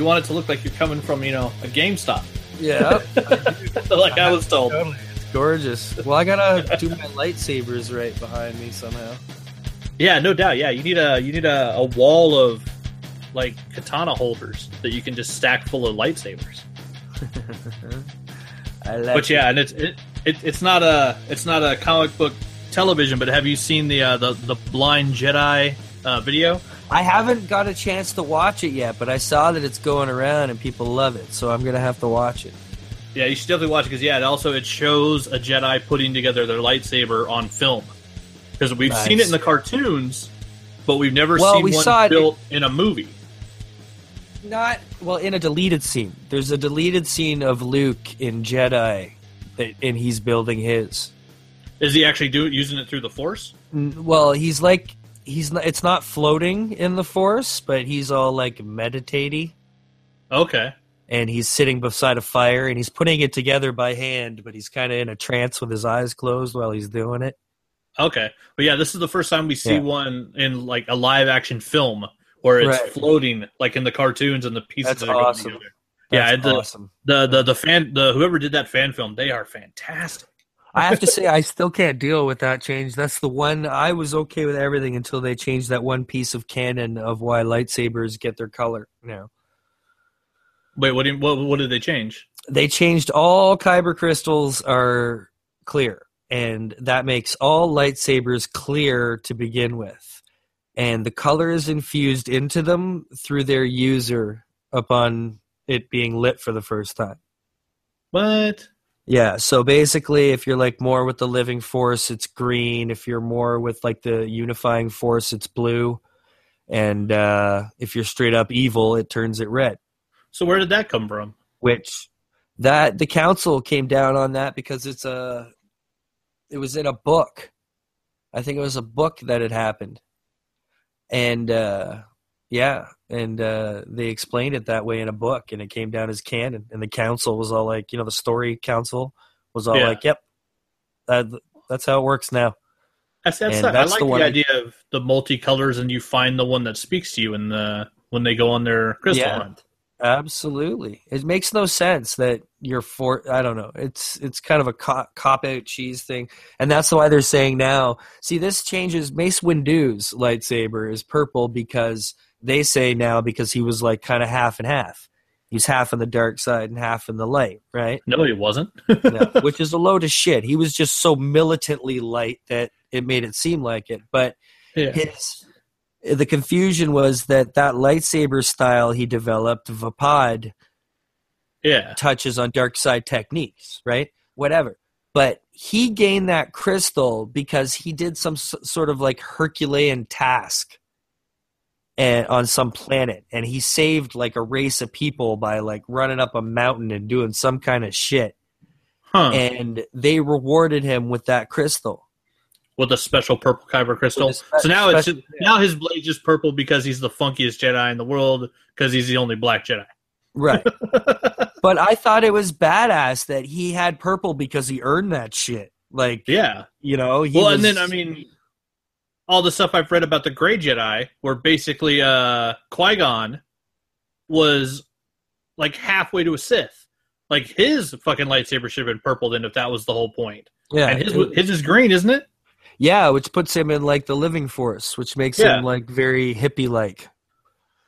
You want it to look like you're coming from, you know, a GameStop. Yeah, like I was told. totally. It's gorgeous. Well, I gotta do my lightsabers right behind me somehow. Yeah, no doubt. Yeah, you need a you need a, a wall of like katana holders that you can just stack full of lightsabers. I like But yeah, and it's it, it it's not a it's not a comic book television. But have you seen the uh, the the Blind Jedi uh, video? I haven't got a chance to watch it yet, but I saw that it's going around and people love it, so I'm gonna have to watch it. Yeah, you should definitely watch it because yeah, it also it shows a Jedi putting together their lightsaber on film because we've Nice. seen it in the cartoons, but we've never Well, seen we one saw it- built in a movie. Not well in a deleted scene. There's a deleted scene of Luke in Jedi, that, and he's building his. Is he actually do using it through the Force? Well, he's like he's not, it's not floating in the Force, but he's all like meditating, Okay. and he's sitting beside a fire, and he's putting it together by hand, but he's kind of in a trance with his eyes closed while he's doing it. Okay, but yeah, this is the first time we see Yeah. one in like a live action film where it's Right. floating like in the cartoons and the pieces That's that are going awesome. together. Yeah, That's the, awesome. the the the fan the whoever did that fan film, they are fantastic. I have to say, I still can't deal with that change. That's the one I was okay with everything until they changed that one piece of canon of why lightsabers get their color now. Wait, what, do you, what what did they change? They changed all kyber crystals are clear, and that makes all lightsabers clear to begin with. And the color is infused into them through their user upon it being lit for the first time. What? Yeah, so basically, if you're like more with the living force, it's green. If you're more with like the unifying force, it's blue. And uh, if you're straight up evil, it turns it red. So where did that come from? Which that the council came down on that because it's a it was in a book. I think it was a book that had happened, and uh, yeah, and uh, they explained it that way in a book, and it came down as canon. And the council was all like, you know, the story council was all Yeah. like, "Yep, that, that's how it works now." That's, that's, And I that's like the the, idea of the multicolors and you find the one that speaks to you in the when they go on their crystal Yeah. hunt. Absolutely, it makes no sense that you're for. I don't know. It's it's kind of a cop, cop out cheese thing, and that's why they're saying now. See, this changes. Mace Windu's lightsaber is purple because they say now because he was like kind of half and half. He's half in the dark side and half in the light, right? No, he wasn't. No, which is a load of shit. He was just so militantly light that it made it seem like it. But yeah. his the confusion was that that lightsaber style he developed, Vaapad, Yeah. touches on dark side techniques, right? Whatever. But he gained that crystal because he did some s- sort of like Herculean task and on some planet and he saved like a race of people by like running up a mountain and doing some kind of shit Huh. and they rewarded him with that crystal. with a special purple kyber crystal. Spe- so now it's special- now his blade's just purple because he's the funkiest Jedi in the world because he's the only black Jedi. Right. but I thought it was badass that he had purple because he earned that shit. Like, Yeah. you know, he well, was- and then I mean, all the stuff I've read about the Gray Jedi, where basically uh, Qui Gon was like halfway to a Sith. Like his fucking lightsaber should have been purple then if that was the whole point. yeah, and his his is green, isn't it? yeah, which puts him in like the living force, which makes Yeah. him like very hippie like.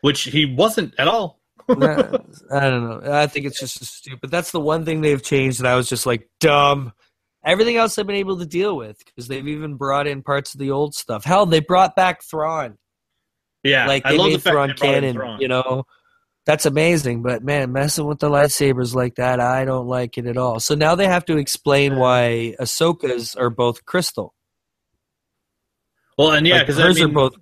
Which he wasn't at all. I don't know. I think it's just stupid. That's the one thing they've changed, and I was just like, dumb. Everything else I've been able to deal with because they've even brought in parts of the old stuff. Hell, they brought back Thrawn. Yeah, like I they love made the Thrawn they canon. Thrawn. You know, that's amazing. But man, messing with the lightsabers like that, I don't like it at all. So now they have to explain why Ahsoka's are both crystal. Well, and yeah, Like, because hers I mean, are both.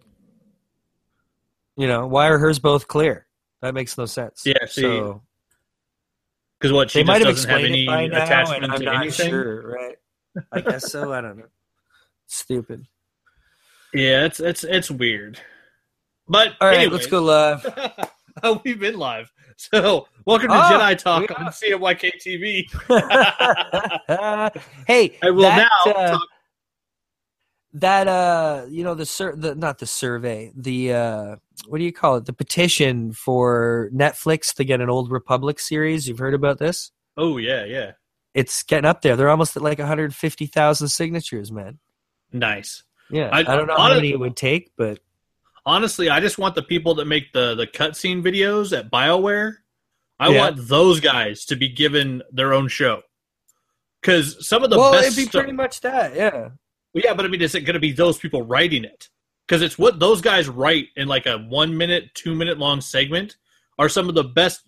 You know, why are hers both clear? That makes no sense. Yeah, see, so because what she might have doesn't have explained any it by now, attachment and I'm to not anything. sure. Right? I guess so. I don't know. Stupid. Yeah, it's it's it's weird. But All right, anyways, let's go live. oh, we've been live. So welcome to Oh, Jedi Talk on. CMYK TV. hey, I will that, now uh, talk. That uh you know the sur- the not the survey the uh what do you call it the petition for netflix to get an old republic series you've heard about this Oh yeah, yeah. it's getting up there they're almost at like 150000 signatures man Nice. yeah I- i, don't know honest- how many it would take but Honestly, I just want the people that make the the cutscene videos at BioWare. I Yeah. want those guys to be given their own show. Because some of the well best it'd be stuff- pretty much that yeah Well, yeah, but I mean, is it going to be those people writing it? Because it's what those guys write in like a one minute, two minute long segment are some of the best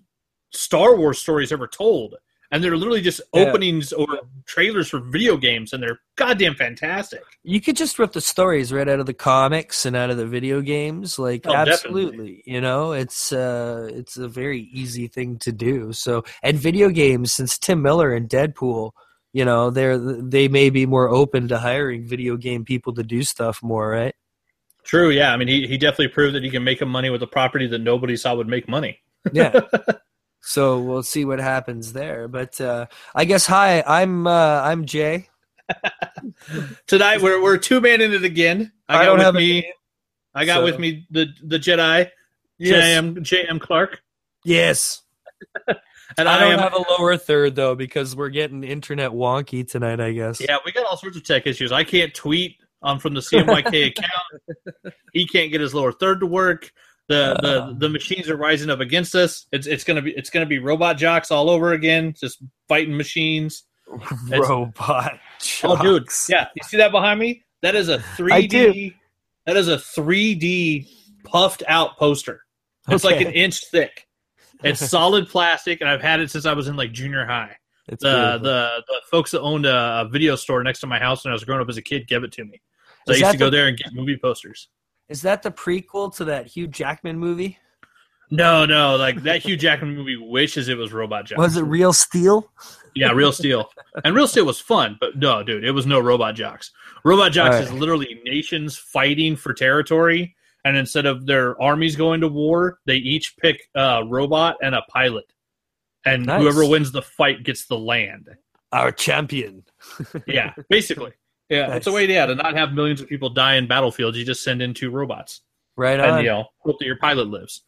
Star Wars stories ever told. And they're literally just Yeah. openings or trailers for video games, and they're goddamn fantastic. you could just rip the stories right out of the comics and out of the video games like Oh, definitely. absolutely you know it's uh it's a very easy thing to do so and video games since tim miller and deadpool you know they're they may be more open to hiring video game people to do stuff more right True, yeah. I mean, he, he definitely proved that he can make a money with a property that nobody saw would make money. yeah so we'll see what happens there but uh i guess hi i'm uh i'm jay Tonight, we're, we're two man in it again. I, I got don't with have me. I got so- with me the the Jedi, Yes. J.M. J.M. Clark, yes and i I, don't am have a lower third though because we're getting internet wonky tonight i guess Yeah, we got all sorts of tech issues. I can't tweet um, from the CMYK account. He can't get his lower third to work. The, Uh. the the machines are rising up against us. It's it's gonna be it's gonna be Robot Jox all over again, just fighting machines. Robot Jox. Oh, dude, yeah, you see that behind me? That is a three. D. That is a three D puffed out poster. It's like an inch thick. It's solid plastic, and I've had it since I was in like junior high. It's the the the folks that owned a, video store next to my house when I was growing up as a kid gave it to me. So Is I used to go the- there and get movie posters. Is that the prequel to that Hugh Jackman movie? No, no, like that Hugh Jackman movie wishes it was Robot Jox. Was it Real Steel? Yeah, Real Steel. and Real Steel was fun, but no, dude, it was no Robot Jox. Robot Jox Alright. is literally nations fighting for territory, and instead of their armies going to war, they each pick a robot and a pilot. And Nice. whoever wins the fight gets the land. Our champion. Yeah, basically. Yeah, Nice. it's a way to, yeah, to not have millions of people die in battlefields. You just send in two robots, Right and you know, hope that your pilot lives.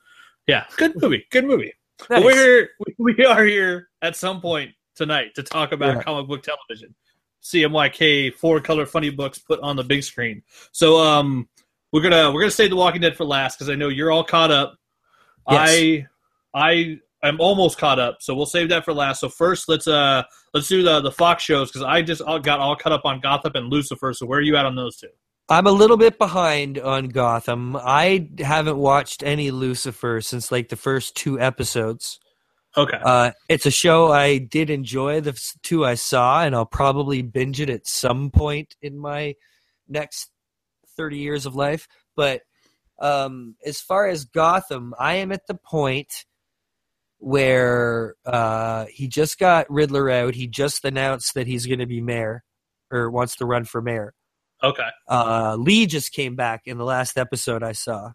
Yeah, good movie. Good movie. Nice. We're we are here at some point tonight to talk about Yeah. comic book television. CMYK four color funny books put on the big screen. So um we're gonna we're gonna save The Walking Dead for last because I know you're all caught up. Yes. I I am almost caught up, so we'll save that for last. So first, let's uh let's do the the Fox shows because I just all got all caught up on Gotham and Lucifer. So where are you at on those two? I'm a little bit behind on Gotham. I haven't watched any Lucifer since like the first two episodes. Okay. Uh, it's a show I did enjoy. The two I saw, and I'll probably binge it at some point in my next 30 years of life. But um, as far as Gotham, I am at the point where uh, he just got Riddler out. He just announced that he's going to be mayor or wants to run for mayor. okay. Uh, Lee just came back in the last episode I saw.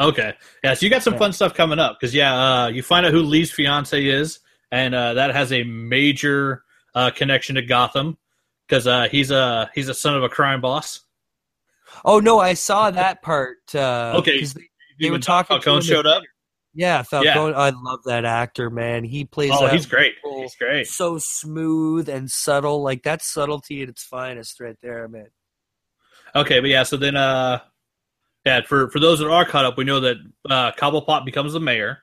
Okay. Yeah, so you got some Yeah. fun stuff coming up because yeah, uh, you find out who Lee's fiance is, and uh, that has a major uh, connection to Gotham because uh, he's a he's a son of a crime boss. Oh no, I saw that part. Uh, Okay. they- They were talking Falcone showed up. Yeah, Falcone. I love that actor, man. He plays. Oh, that he's great. He's great. So smooth and subtle, like that's subtlety at its finest, right there, man. Okay, but yeah, so then uh, yeah, for for those that are caught up, we know that uh, Cobblepot becomes the mayor,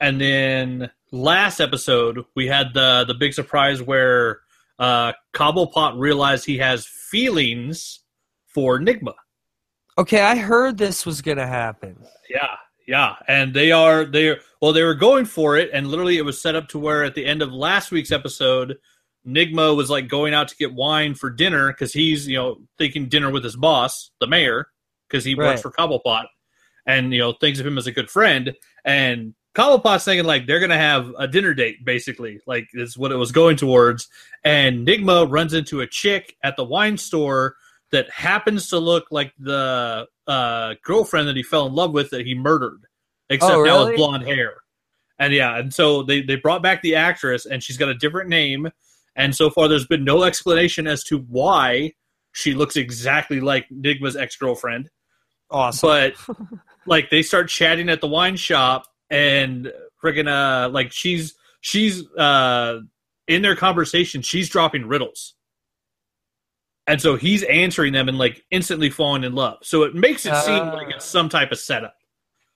and then last episode we had the the big surprise where uh, Cobblepot realized he has feelings for Nygma. Okay, I heard this was gonna happen. Yeah, yeah, and they are they are well, they were going for it, and literally it was set up to where at the end of last week's episode, Nygma was like going out to get wine for dinner because he's you know thinking dinner with his boss, the mayor, because he Right. works for Cobblepot, and you know thinks of him as a good friend, and Cobblepot's thinking like they're gonna have a dinner date basically, like is what it was going towards, and Nygma runs into a chick at the wine store that happens to look like the uh, girlfriend that he fell in love with that he murdered, except Oh, now really? with blonde hair. And yeah, and so they, they brought back the actress, and she's got a different name. And so far, there's been no explanation as to why she looks exactly like Nygma's ex girlfriend. Awesome. But like they start chatting at the wine shop, and friggin' uh, like she's she's uh in their conversation, she's dropping riddles. And so he's answering them and like instantly falling in love. So it makes it seem Uh. like it's some type of setup.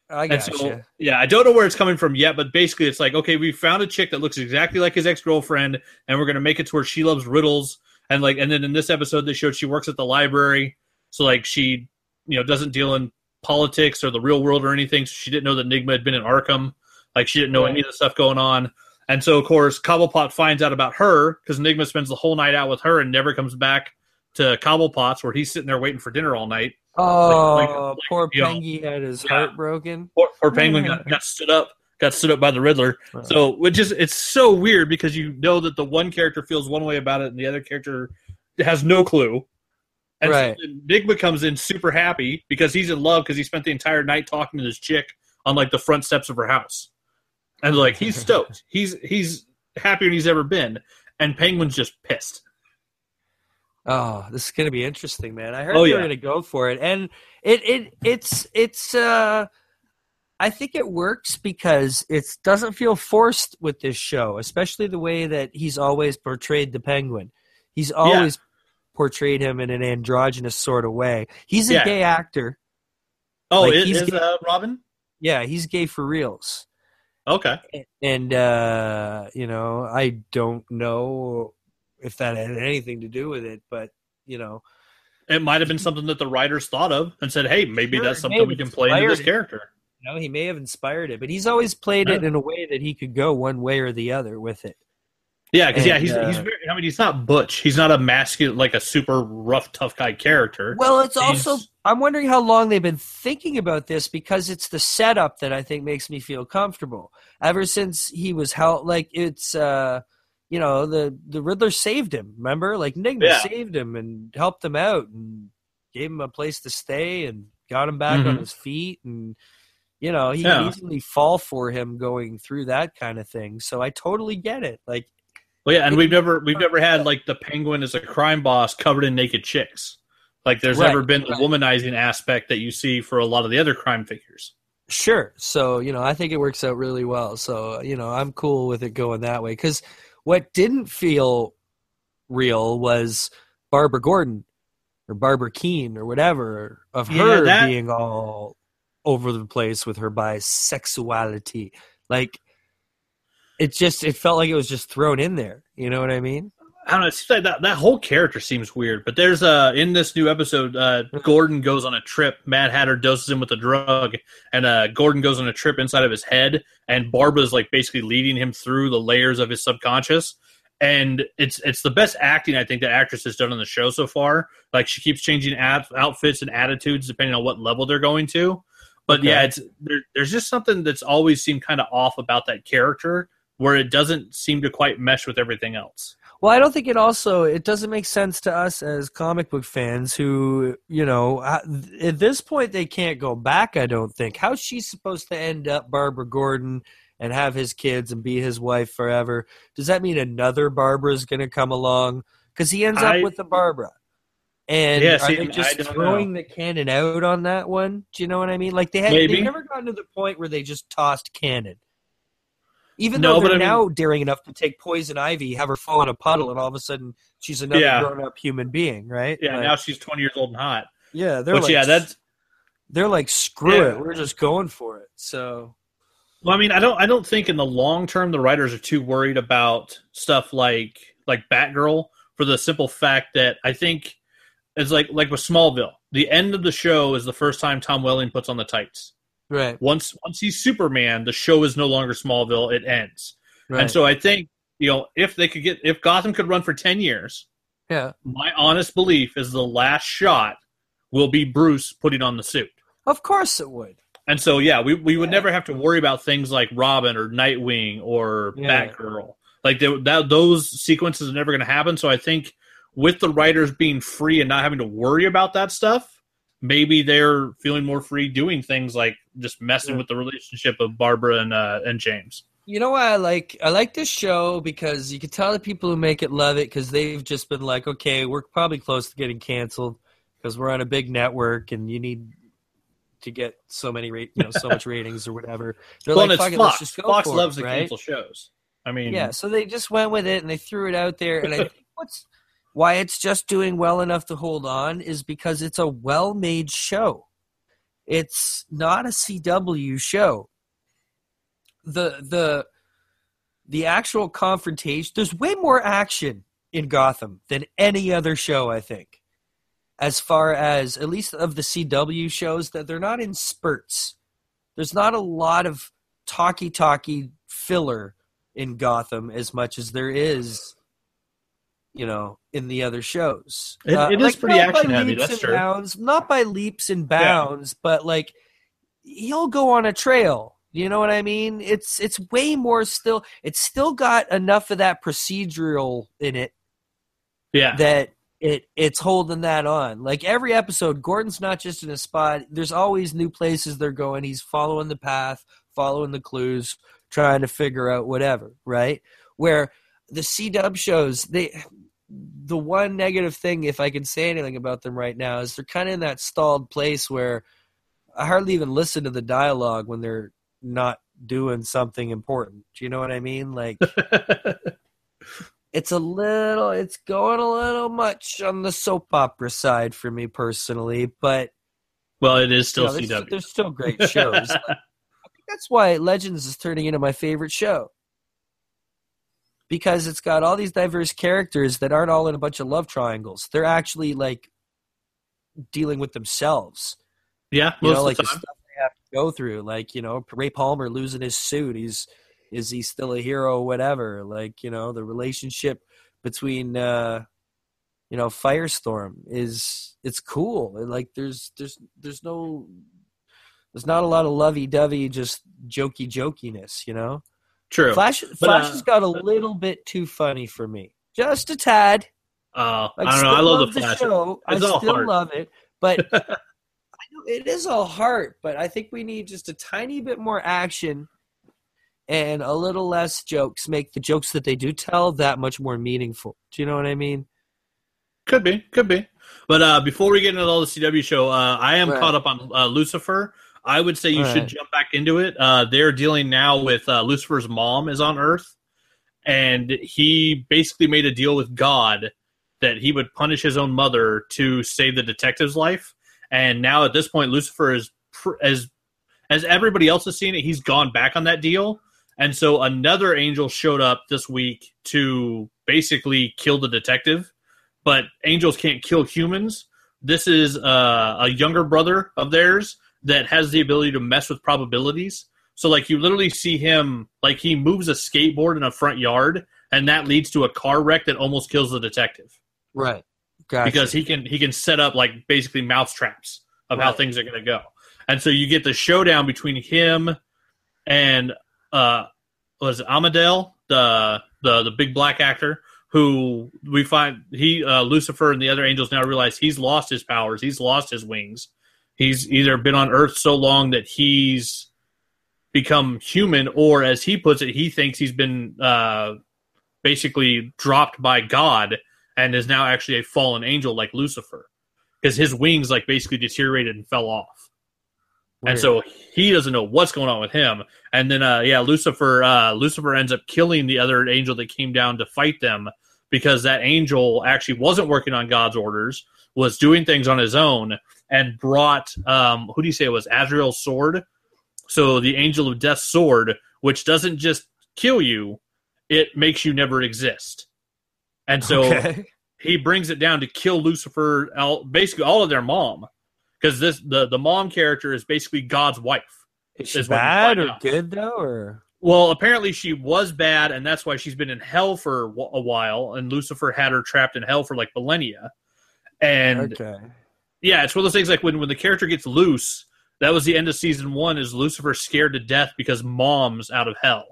I gotcha. so, yeah, I don't know where it's coming from yet, but basically, it's like, okay, we found a chick that looks exactly like his ex girlfriend, and we're gonna make it to where she loves riddles, and like, and then in this episode, they showed she works at the library, so like she, you know, doesn't deal in politics or the real world or anything. So she didn't know that Nygma had been in Arkham, like she didn't know any of the stuff going on, and so of course, Cobblepot finds out about her because Nygma spends the whole night out with her and never comes back to Cobblepot's, where he's sitting there waiting for dinner all night. oh, like- like, poor you know, Pengy had his yeah. heart broken. Poor, poor Penguin got, got stood up, got stood up by the Riddler. So, which is it's so weird because you know that the one character feels one way about it and the other character has no clue. And Right. so Enigma comes in super happy because he's in love because he spent the entire night talking to this chick on like the front steps of her house, and like he's stoked. he's he's happier than he's ever been, and Penguin's just pissed. Oh, this is gonna be interesting, man. I heard Oh, were yeah. gonna go for it, and it it it's it's. uh I think it works because it doesn't feel forced with this show, especially the way that he's always portrayed the Penguin. He's always portrayed him in an androgynous sort of way. He's a Yeah. gay actor. Oh, Like, is, he's is uh, Robin? Yeah, he's gay for reals. Okay. and uh you know i don't know if that had anything to do with it but you know It might have been something that the writers thought of and said, "Hey, maybe Sure, that's something we can play into this inspired it. character." you know he may have inspired it but he's always played it in a way that he could go one way or the other with it Yeah, because yeah, he's uh, he's very, I mean he's not butch. He's not a masculine like a super rough tough guy character. well it's He's- also i'm wondering how long they've been thinking about this because it's the setup that i think makes me feel comfortable ever since he was held like it's uh you know the the riddler saved him remember like nygma Yeah. saved him and helped him out and gave him a place to stay and got him back on Mhm. his feet and you know he Yeah. could easily fall for him going through that kind of thing so i totally get it like Well, yeah, and we've never we've never had like the penguin as a crime boss covered in naked chicks. Like there's Right, never been the right. womanizing aspect that you see for a lot of the other crime figures. Sure. So, you know, I think it works out really well. So, you know, I'm cool with it going that way. Because what didn't feel real was Barbara Gordon or Barbara Kean or whatever of Yeah, her that- being all over the place with her bisexuality. Like, it just, it felt like it was just thrown in there. You know what I mean? I don't know. It seems like that that whole character seems weird. But there's uh in this new episode, uh Gordon goes on a trip. Mad Hatter doses him with a drug, and uh Gordon goes on a trip inside of his head, and Barbara's like basically leading him through the layers of his subconscious. And it's it's the best acting I think that actress has done on the show so far. Like she keeps changing out, outfits and attitudes depending on what level they're going to. But Okay. yeah, it's there, there's just something that's always seemed kind of off about that character, where it doesn't seem to quite mesh with everything else. Well, I don't think it also it doesn't make sense to us as comic book fans who, you know, at this point they can't go back, I don't think. How's she supposed to end up Barbara Gordon and have his kids and be his wife forever? Does that mean another Barbara's going to come along cuz he ends I- up with the Barbara? And Yeah, are they just throwing the canon out on that one? Do you know what I mean? Like they had Maybe. they never gotten to the point where they just tossed canon. Even No, though they're I mean- now daring enough to take poison ivy, have her fall in a puddle, and all of a sudden she's another Yeah. grown-up human being, right? Yeah, Like, now she's 20 years old and hot. yeah, they're Which, like, yeah, that's. they're like, screw Yeah. it, we're just going for it. So Well, I mean, I don't. I don't think in the long term the writers are too worried about stuff like like Batgirl for the simple fact that I think it's like like with Smallville. The end of the show is the first time Tom Welling puts on the tights. Right, Once once he's Superman, the show is no longer Smallville. It ends. right, And so I think you know if they could get if Gotham could run for 10 years, yeah, my honest belief is the last shot will be Bruce putting on the suit. of course it would. And so, yeah, we, we would Yeah. never have to worry about things like Robin or Nightwing or Yeah. Batgirl. Like they, that, those sequences are never going to happen. So I think with the writers being free and not having to worry about that stuff, maybe they're feeling more free doing things like just messing Yeah. with the relationship of Barbara and uh, and James. You know why I like I like this show because you can tell the people who make it love it because they've just been like, okay, we're probably close to getting canceled because we're on a big network and you need to get so many rate, you know, so much ratings or whatever. They're well, like, it's fuck it, Fox. let's just go Fox for loves it, to right? cancel shows. I mean, Yeah, so they just went with it and they threw it out there. And I think what's why it's just doing well enough to hold on is because it's a well-made show. It's not a CW show. The the the actual confrontation. There's way more action in Gotham than any other show. I think, as far as at least of the CW shows, that they're not in spurts. There's not a lot of talky talky filler in Gotham as much as there is, you know, in the other shows. It- uh, it is pretty not by action heavy, that's true. Bounds, not by leaps and bounds, but like he'll go on a trail. You know what I mean? It's it's way more still. It's still got enough of that procedural in it yeah. that it it's holding that on. Like every episode, Gordon's not just in a spot. There's always new places they're going. He's following the path, following the clues, trying to figure out whatever, right? Where the C dub shows, they the one negative thing, if I can say anything about them right now, is they're kind of in that stalled place where I hardly even listen to the dialogue when they're not doing something important. Do you know what I mean? Like it's a little it's going a little much on the soap opera side for me personally but well, it is still you know, there's, CW. there's still great shows I think that's why legends is turning into my favorite show because it's got all these diverse characters that aren't all in a bunch of love triangles. They're actually like dealing with themselves. Yeah, you most know of like the the stuff they have to go through like you know ray palmer losing his suit. He's is he still a hero whatever? Like you know the relationship between uh you know firestorm is it's cool. And, like there's there's there's no there's not a lot of lovey-dovey just jokey jokiness you know True. flash flash uh, has got a little bit too funny for me just a tad Uh, like, I don't know. I love, the the Flash. show. It's I all still heart. love it, but I know it is all heart. But I think we need just a tiny bit more action and a little less jokes. Make the jokes that they do tell that much more meaningful. Do you know what I mean? Could be, could be. But uh, before we get into all the CW show, uh, I am Right. caught up on uh, Lucifer. I would say you All should right. jump back into it. Uh, they're dealing now with uh, Lucifer's mom is on Earth, and he basically made a deal with God that he would punish his own mother to save the detective's life. And now at this point, Lucifer is pr- as as everybody else has seen it, he's gone back on that deal. And so another angel showed up this week to basically kill the detective. But angels can't kill humans. This is uh, a younger brother of theirs that has the ability to mess with probabilities. So, like, you literally see him, like, he moves a skateboard in a front yard, and that leads to a car wreck that almost kills the detective Right. Gotcha. because he can he can set up like basically mouse traps of how things are going to go. And so you get the showdown between him and uh was it Amadale, the the the big black actor who we find he uh Lucifer and the other angels now realize he's lost his powers, he's lost his wings. He's either been on earth so long that he's become human or as he puts it he thinks he's been uh basically dropped by God and is now actually a fallen angel like Lucifer because his wings like basically deteriorated and fell off. And so he doesn't know what's going on with him. And then uh yeah, Lucifer uh Lucifer ends up killing the other angel that came down to fight them because that angel actually wasn't working on God's orders, was doing things on his own and brought um who do you say it was Azrael's sword? So the angel of Death sword, which doesn't just kill you, it makes you never exist. And so okay. he brings it down to kill Lucifer, all, basically all of their mom, because this the the mom character is basically God's wife. Is she is bad or out. good though, or Well, apparently she was bad, and that's why she's been in hell for a while. And Lucifer had her trapped in hell for like millennia. And okay? Yeah, it's one of those things like when when the character gets loose. That was the end of season one. Is Lucifer scared to death because mom's out of hell,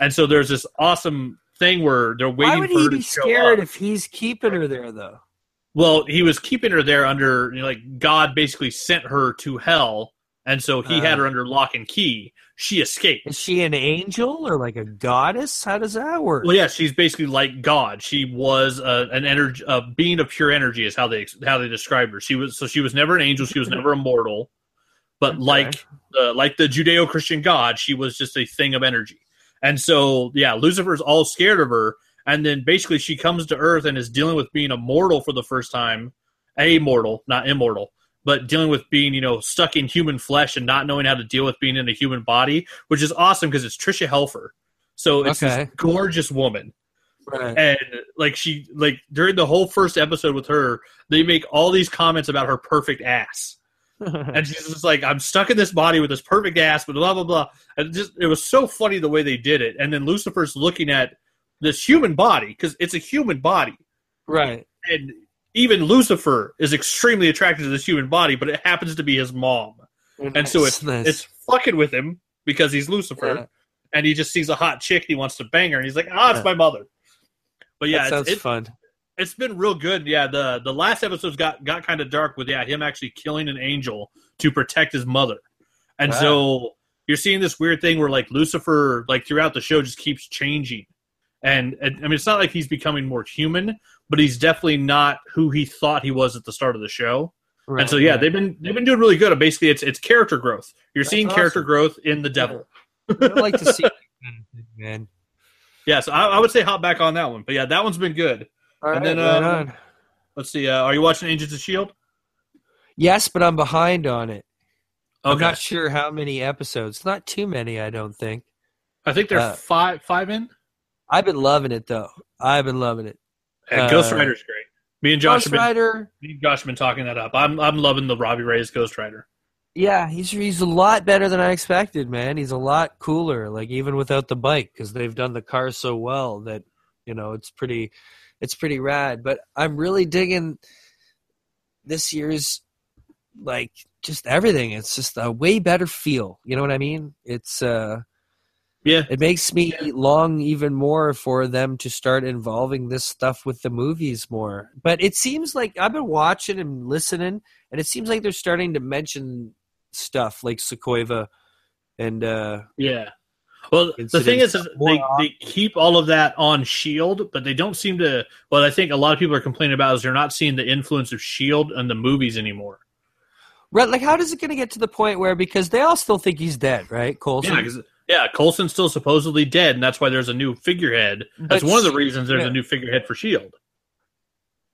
and so there's this awesome thing where they're waiting Why would for he be scared up. if he's keeping her there though? Well, he was keeping her there under you know, like God basically sent her to hell and so he Uh. had her under lock and key. She escaped. Is she an angel or like a goddess? How does that work? Well, yeah, she's basically like God. She was uh, an energy, a being of pure energy, is how they how they described her. She was so she was never an angel. She was never immortal, but Okay. like the like the Judeo Christian God, she was just a thing of energy. And so, yeah, Lucifer's all scared of her, and then basically she comes to Earth and is dealing with being a mortal for the first time, a mortal, not immortal, but dealing with being you know stuck in human flesh and not knowing how to deal with being in a human body, which is awesome because it's Tricia Helfer. So it's Okay. this gorgeous woman Right. and like she like during the whole first episode with her they make all these comments about her perfect ass and she's just like i'm stuck in this body with this perfect ass but blah blah blah and just it was so funny the way they did it and then lucifer's looking at this human body because it's a human body right. and even lucifer is extremely attracted to this human body but it happens to be his mom and so it's Nice. it's fucking with him because he's lucifer Yeah. and he just sees a hot chick and he wants to bang her and he's like ah it's Yeah. my mother but yeah that it's, sounds it, fun. it's been real good. Yeah, the the last episodes got got kind of dark with yeah him actually killing an angel to protect his mother, and Wow. so you're seeing this weird thing where like Lucifer like throughout the show just keeps changing, and, and I mean it's not like he's becoming more human, but he's definitely not who he thought he was at the start of the show. Right, and so yeah, right. they've been they've been doing really good. Basically, it's it's character growth. You're That's seeing character awesome. growth in the devil. I like to see that kind of thing, man. Yeah, so I, I would say hop back on that one. But yeah, that one's been good. All And right, then, um. Let's see. Uh, are you watching Agents of Shield? Yes, but I'm behind on it. I'm not sure how many episodes. Not too many, I don't think. I think they're Uh, five five in. I've been loving it though. I've been loving it. Yeah, Ghost uh, Rider's great. Me and Josh Ghost have been, Rider, me and Josh have been talking that up. I'm I'm loving the Robbie Reyes Ghost Rider. yeah, he's he's a lot better than I expected, man. He's a lot cooler, like even without the bike, because they've done the car so well that you know it's pretty, it's pretty rad. But I'm really digging this year's like just everything. It's just a way better feel. You know what I mean? It's uh Yeah, it makes me long even more for them to start involving this stuff with the movies more. But it seems like I've been watching and listening, and it seems like they're starting to mention stuff like Sokovia and uh yeah. Well, the thing is, they, they keep all of that on Shield, but they don't seem to. What I think a lot of people are complaining about is they're not seeing the influence of Shield in the movies anymore. right like how does it gonna get to the point where because they all still think he's dead, right? Coulson. Yeah, yeah. Coulson's still supposedly dead, and that's why there's a new figurehead. That's But one of the reasons there's yeah. a new figurehead for Shield.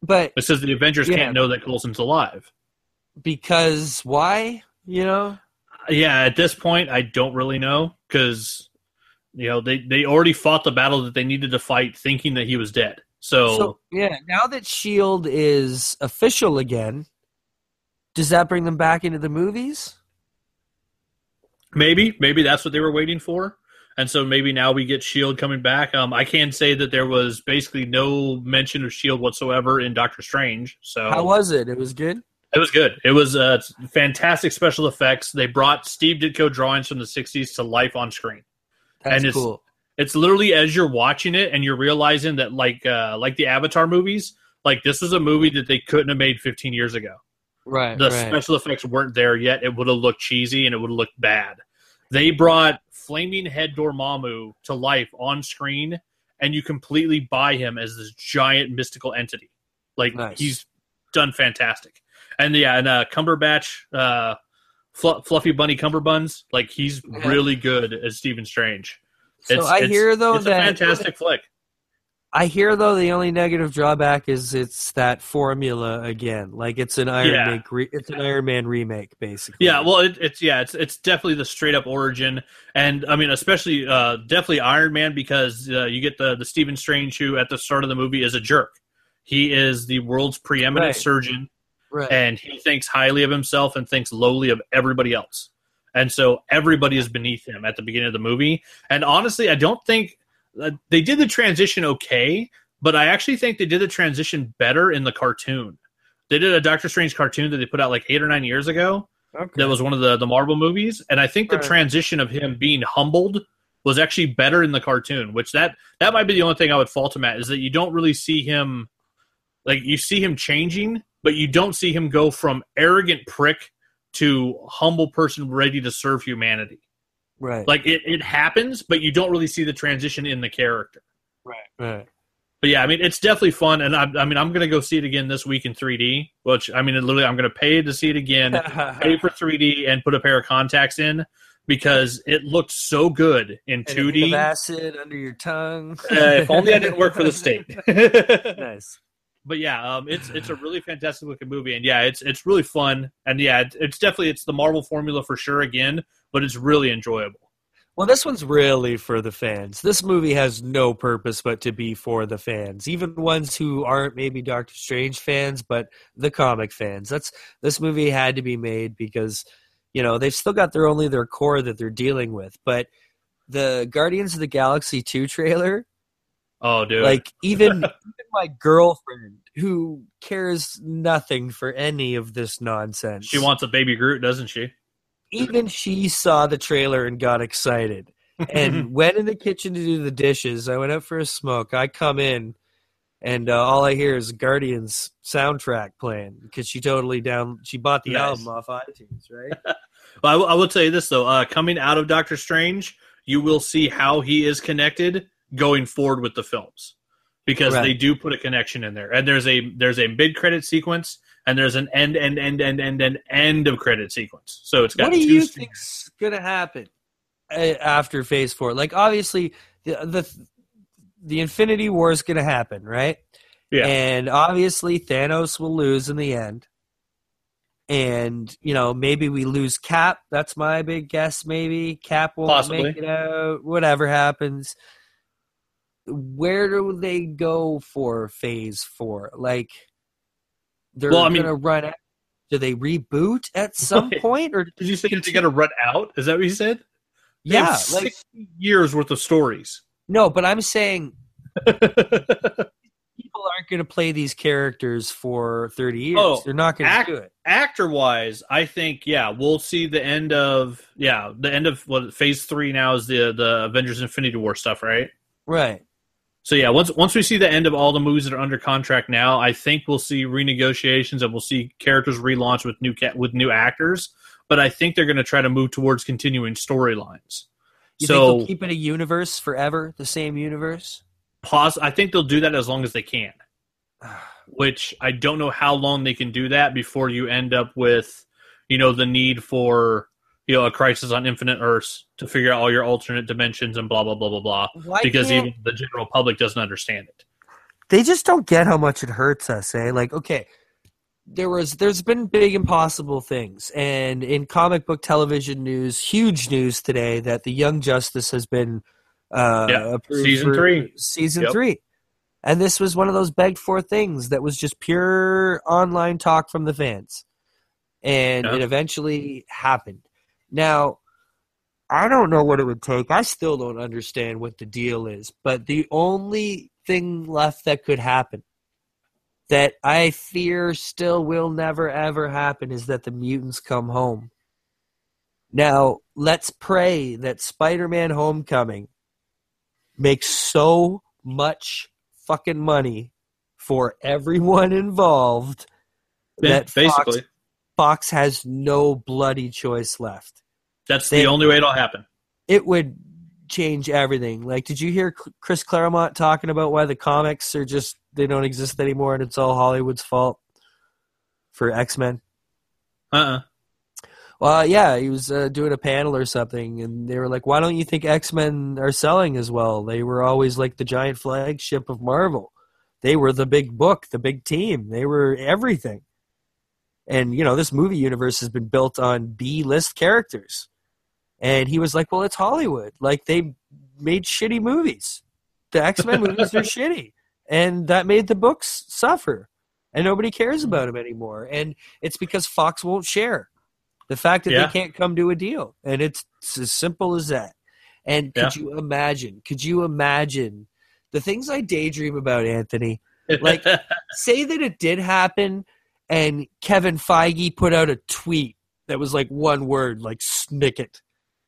but It says the Avengers Yeah. can't know that Coulson's alive. because why? You know? Yeah, at this point, I don't really know because you know they they already fought the battle that they needed to fight, thinking that he was dead. So, So yeah, now that Shield is official again, does that bring them back into the movies? Maybe maybe that's what they were waiting for, and so maybe now we get Shield coming back. Um, I can say that there was basically no mention of Shield whatsoever in Doctor Strange. So How was it? It was good. It was good. It was uh, fantastic special effects. They brought Steve Ditko drawings from the '60s to life on screen. That's And it's- cool. It's literally as you're watching it and you're realizing that, like, uh, like the Avatar movies, like this was a movie that they couldn't have made 15 years ago. Right. The right. special effects weren't there yet. It would have looked cheesy and it would have looked bad. They brought Flaming Head Dormammu to life on screen, and you completely buy him as this giant mystical entity. Like Nice. he's done fantastic. And yeah, and uh, Cumberbatch, uh, Fl- Fluffy Bunny Cumberbuns, like he's Yeah. really good as Stephen Strange. so It's- I it's- hear though it's that a fantastic flick. I hear though the only negative drawback is it's that formula again. Like it's an Iron Yeah. Man. Re- it's an Iron Man remake, basically. Yeah, well, it, it's yeah, it's it's definitely the straight up origin, and I mean, especially uh, definitely Iron Man because uh, you get the the Stephen Strange who at the start of the movie is a jerk. He is the world's preeminent Right. surgeon, right. and he thinks highly of himself and thinks lowly of everybody else. And so everybody is beneath him at the beginning of the movie. And honestly, I don't think Uh, they did the transition okay, but I actually think they did the transition better in the cartoon. They did a Doctor Strange cartoon that they put out like eight or nine years ago okay. that was one of the the Marvel movies, and I think the Right. transition of him being humbled was actually better in the cartoon. Which that that might be the only thing I would fault him at is that you don't really see him like you see him changing, but you don't see him go from arrogant prick to humble person ready to serve humanity. Right. Like it, it happens, but you don't really see the transition in the character. right. Right. But yeah, I mean, it's definitely fun, and I, I mean, I'm gonna go see it again this week in 3D. Which I mean, literally, I'm gonna pay to see it again, pay for 3D, and put a pair of contacts in because it looked so good in And a hint of 2D. acid under your tongue. Uh, if only I didn't work for the state. nice. But yeah, um, it's it's a really fantastic looking movie, and yeah, it's it's really fun, and yeah, it's, it's definitely it's the Marvel formula for sure again, but it's really enjoyable. Well, this one's really for the fans. This movie has no purpose but to be for the fans, even ones who aren't maybe Doctor Strange fans, but the comic fans. That's this movie had to be made because you know they've still got their only their core that they're dealing with, but the Guardians of the Galaxy two trailer, Oh, dude, like even even my girlfriend who cares nothing for any of this nonsense, she wants a baby Groot, doesn't she? even she saw the trailer and got excited and went in the kitchen to do the dishes. I went out for a smoke. I come in, and uh, all I hear is Guardians soundtrack playing because she totally down. She bought the Nice. album off iTunes, right? But I, will- will tell you this though, uh, coming out of Doctor Strange, you will see how he is connected going forward with the films because Right. they do put a connection in there, and there's a there's a mid credit sequence, and there's an end end end end end end end of credit sequence. So it's got what do two you st- think's gonna happen uh, after Phase Four? Like, obviously, the the the Infinity War is gonna happen, right? Yeah. And obviously, Thanos will lose in the end. And you know, maybe we lose Cap. That's my big guess. Maybe Cap won't make it out. Whatever happens. Where do they go for Phase Four? Like, they're Well, I mean- gonna run. Out. Do they reboot at some point, or Did you say got to run out? Is that what you said? They yeah, like 60 years worth of stories. no, but I'm saying people aren't going to play these characters for 30 years. Oh, They're not going to act- do it. Actor wise, I think yeah, we'll see the end of yeah the end of what phase three now is the the Avengers Infinity War stuff, right? Right. So yeah, once once we see the end of all the movies that are under contract now, I think we'll see renegotiations and we'll see characters relaunched with new ca- with new actors. But I think they're going to try to move towards continuing storylines. You think So they'll keep it a universe forever, the same universe? Pause. I think they'll do that as long as they can. Which I don't know how long they can do that before you end up with, you know, the need for you know a crisis on Infinite Earths to figure out all your alternate dimensions and blah blah blah blah blah. Why because can't- even the general public doesn't understand it. they just don't get how much it hurts us, eh? Like, okay, there was there's been big impossible things, and in comic book television news, huge news today that the Young Justice has been uh, Yeah, approved season for three. season Yep. three, and this was one of those begged for things that was just pure online talk from the fans, and Yeah. it eventually happened. Now. I don't know what it would take. I still don't understand what the deal is. But the only thing left that could happen that I fear still will never ever happen is that the mutants come home. Now, let's pray that Spider Man Homecoming makes so much fucking money for everyone involved Yeah, that Fox, Fox has no bloody choice left. That's they- the only way it'll happen. It would change everything. Like, did you hear Chris Claremont talking about why the comics are just they don't exist anymore and it's all Hollywood's fault for X Men? Uh. uh Well, yeah, he was uh, doing a panel or something, and they were like, "Why don't you think X Men are selling as well? They were always like the giant flagship of Marvel. They were the big book, the big team. They were everything." And you know, this movie universe has been built on B list characters. And he was like, "Well, it's Hollywood. Like they made shitty movies. The X Men movies are shitty, and that made the books suffer, and nobody cares about them anymore. And it's because Fox won't share." The fact that Yeah. they can't come to a deal, and it's, it's as simple as that. And could you imagine? Could you imagine the things I daydream about, Anthony? Like- Say that it did happen, and Kevin Feige put out a tweet that was like one word, like "snikt"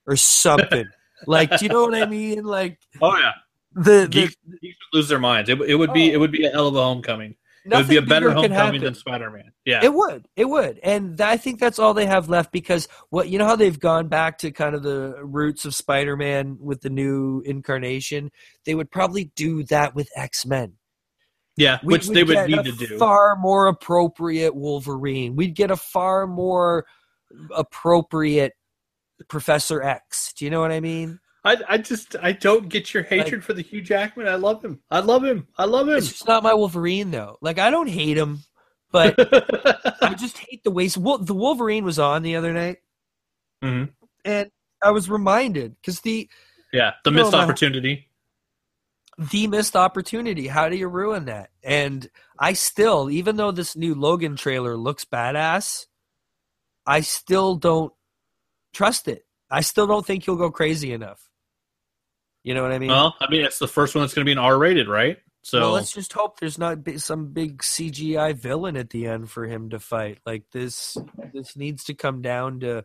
or something. like, do you know what I mean? Like oh yeah, the, the geeks, would lose their minds. It, it would be Oh. it would be a hell of a homecoming it would be a better homecoming than Spider-Man. Yeah, It would. It would. And I think that's all they have left because what you know how they've gone back to kind of the roots of Spider-Man with the new incarnation. They would probably do that with X-Men. yeah, We- which they would need to do. Far more appropriate Wolverine. We'd get a far more appropriate Professor X. Do you know what I mean? I, I just I don't get your hatred for the Hugh Jackman. I love him. I love him. I love him. It's just not my Wolverine though. Like I don't hate him, but I just hate the way the Wolverine was on the other night, Mhm. and I was reminded because the yeah, the missed my- opportunity. the missed opportunity. How do you ruin that? And I still, even though this new Logan trailer looks badass, I still don't trust it. I still don't think he'll go crazy enough. You know what I mean? Well, I mean, it's the first one that's going to be an R-rated, right? So well, let's just hope there's not some big CGI villain at the end for him to fight. Like this, this needs to come down to,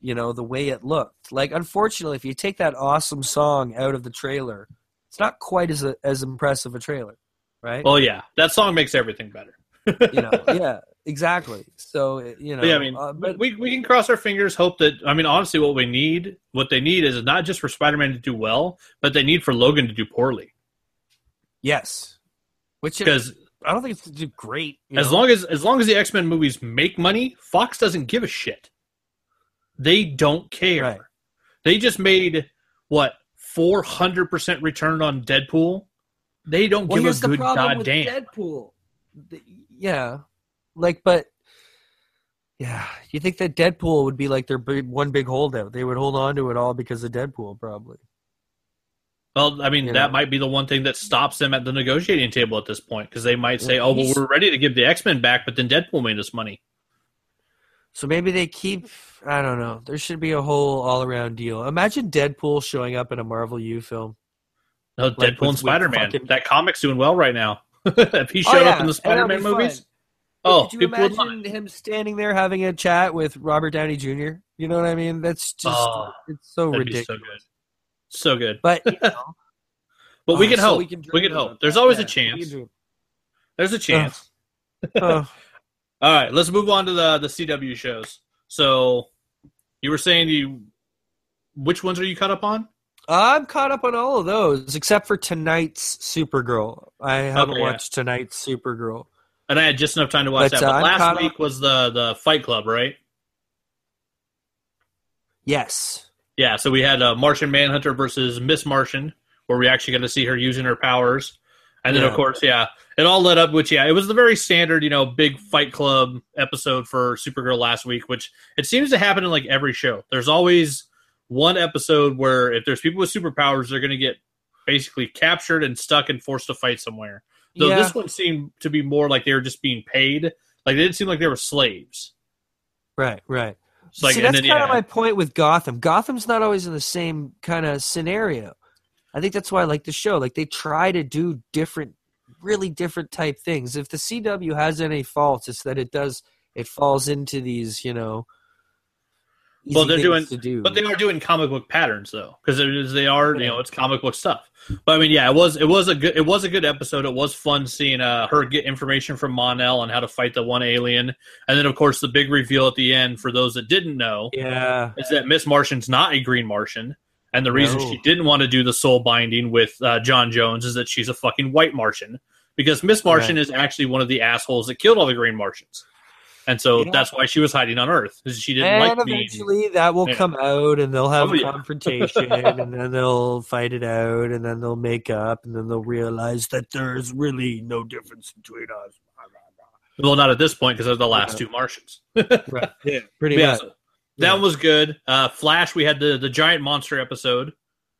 you know, the way it looked. Like, unfortunately, if you take that awesome song out of the trailer, it's not quite as a, as impressive a trailer, right? well, yeah, that song makes everything better. you know, yeah, exactly. So you know, yeah, I mean, uh, but we we can cross our fingers, hope that. I mean, honestly, what we need, what they need, is not just for Spider-Man to do well, but they need for Logan to do poorly. yes, which Because I don't think it's do great. you as know? long as as long as the X Men movies make money, Fox doesn't give a shit. They don't care. Right. They just made what four hundred percent return on Deadpool. They don't well, give a the good with goddamn. Deadpool. The- yeah, like, but yeah, you think that Deadpool would be like their big, one big holdout? They would hold on to it all because of Deadpool, probably. Well, I mean, You that know. might be the one thing that stops them at the negotiating table at this point because they might say, Yeah, "Oh, well, we're ready to give the X Men back, but then Deadpool made us money." So maybe they keep. I don't know. There should be a whole all-around deal. Imagine Deadpool showing up in a Marvel U film. No, Like, Deadpool with- and Spider Man. fucking- That comic's doing well right now. if he Oh, showed up in the Spider Man movies, fun. Oh, Could you imagine him standing there having a chat with Robert Downey Jr.? You know what I mean? That's just Oh, it's so ridiculous. so good, so good. But you know, But we uh, can so hope. we We can can, hope. There's always Yeah, a chance. There's a chance. Uh, All right, let's move on to the the CW shows. So, you were saying you, which ones are you caught up on? I'm caught up on all of those except for tonight's Supergirl. I haven't Okay, yeah. watched tonight's Supergirl. And I had just enough time to watch But, that. uh, But I'm last week up- was the the Fight Club, right? Yes. Yeah, so we had a Martian Manhunter versus Miss Martian, where we actually got to see her using her powers. And then, of course, yeah, it all led up, which, yeah, it was the very standard, you know, big Fight Club episode for Supergirl last week, which it seems to happen in like every show. There's always one episode where if there's people with superpowers, they're going to get basically captured and stuck and forced to fight somewhere. Though yeah. this one seemed to be more like they were just being paid. Like, they didn't seem like they were slaves. right, right. It's like, See, and that's kind yeah. of my point with Gotham. Gotham's not always in the same kind of scenario. I think that's why I like the show. Like they try to do different, really different type things. If the CW has any faults, it's that it does it falls into these, you know. Well, they're doing- do. But they are doing comic book patterns though, because they are you know it's comic book stuff. But I mean, yeah, it was it was a good it was a good episode. It was fun seeing uh, her get information from Mon-El on how to fight the one alien, and then of course the big reveal at the end for those that didn't know yeah, is that Miss Martian's not a Green Martian, and the reason No. she didn't want to do the soul binding with uh, J'onn J'onzz is that she's a fucking white Martian because Miss Martian Right. is actually one of the assholes that killed all the Green Martians. And so Yeah. that's why she was hiding on Earth. 'cause She didn't and like being eventually that will Yeah. come out, and they'll have Oh, a yeah. confrontation, and then they'll fight it out, and then they'll make up, and then they'll realize that there's really no difference between us. Well, not at this point because they're the last Yeah. two Martians. Right. Yeah. Pretty Yeah, much. so that Yeah. was good. Uh, Flash, we had the the giant monster episode,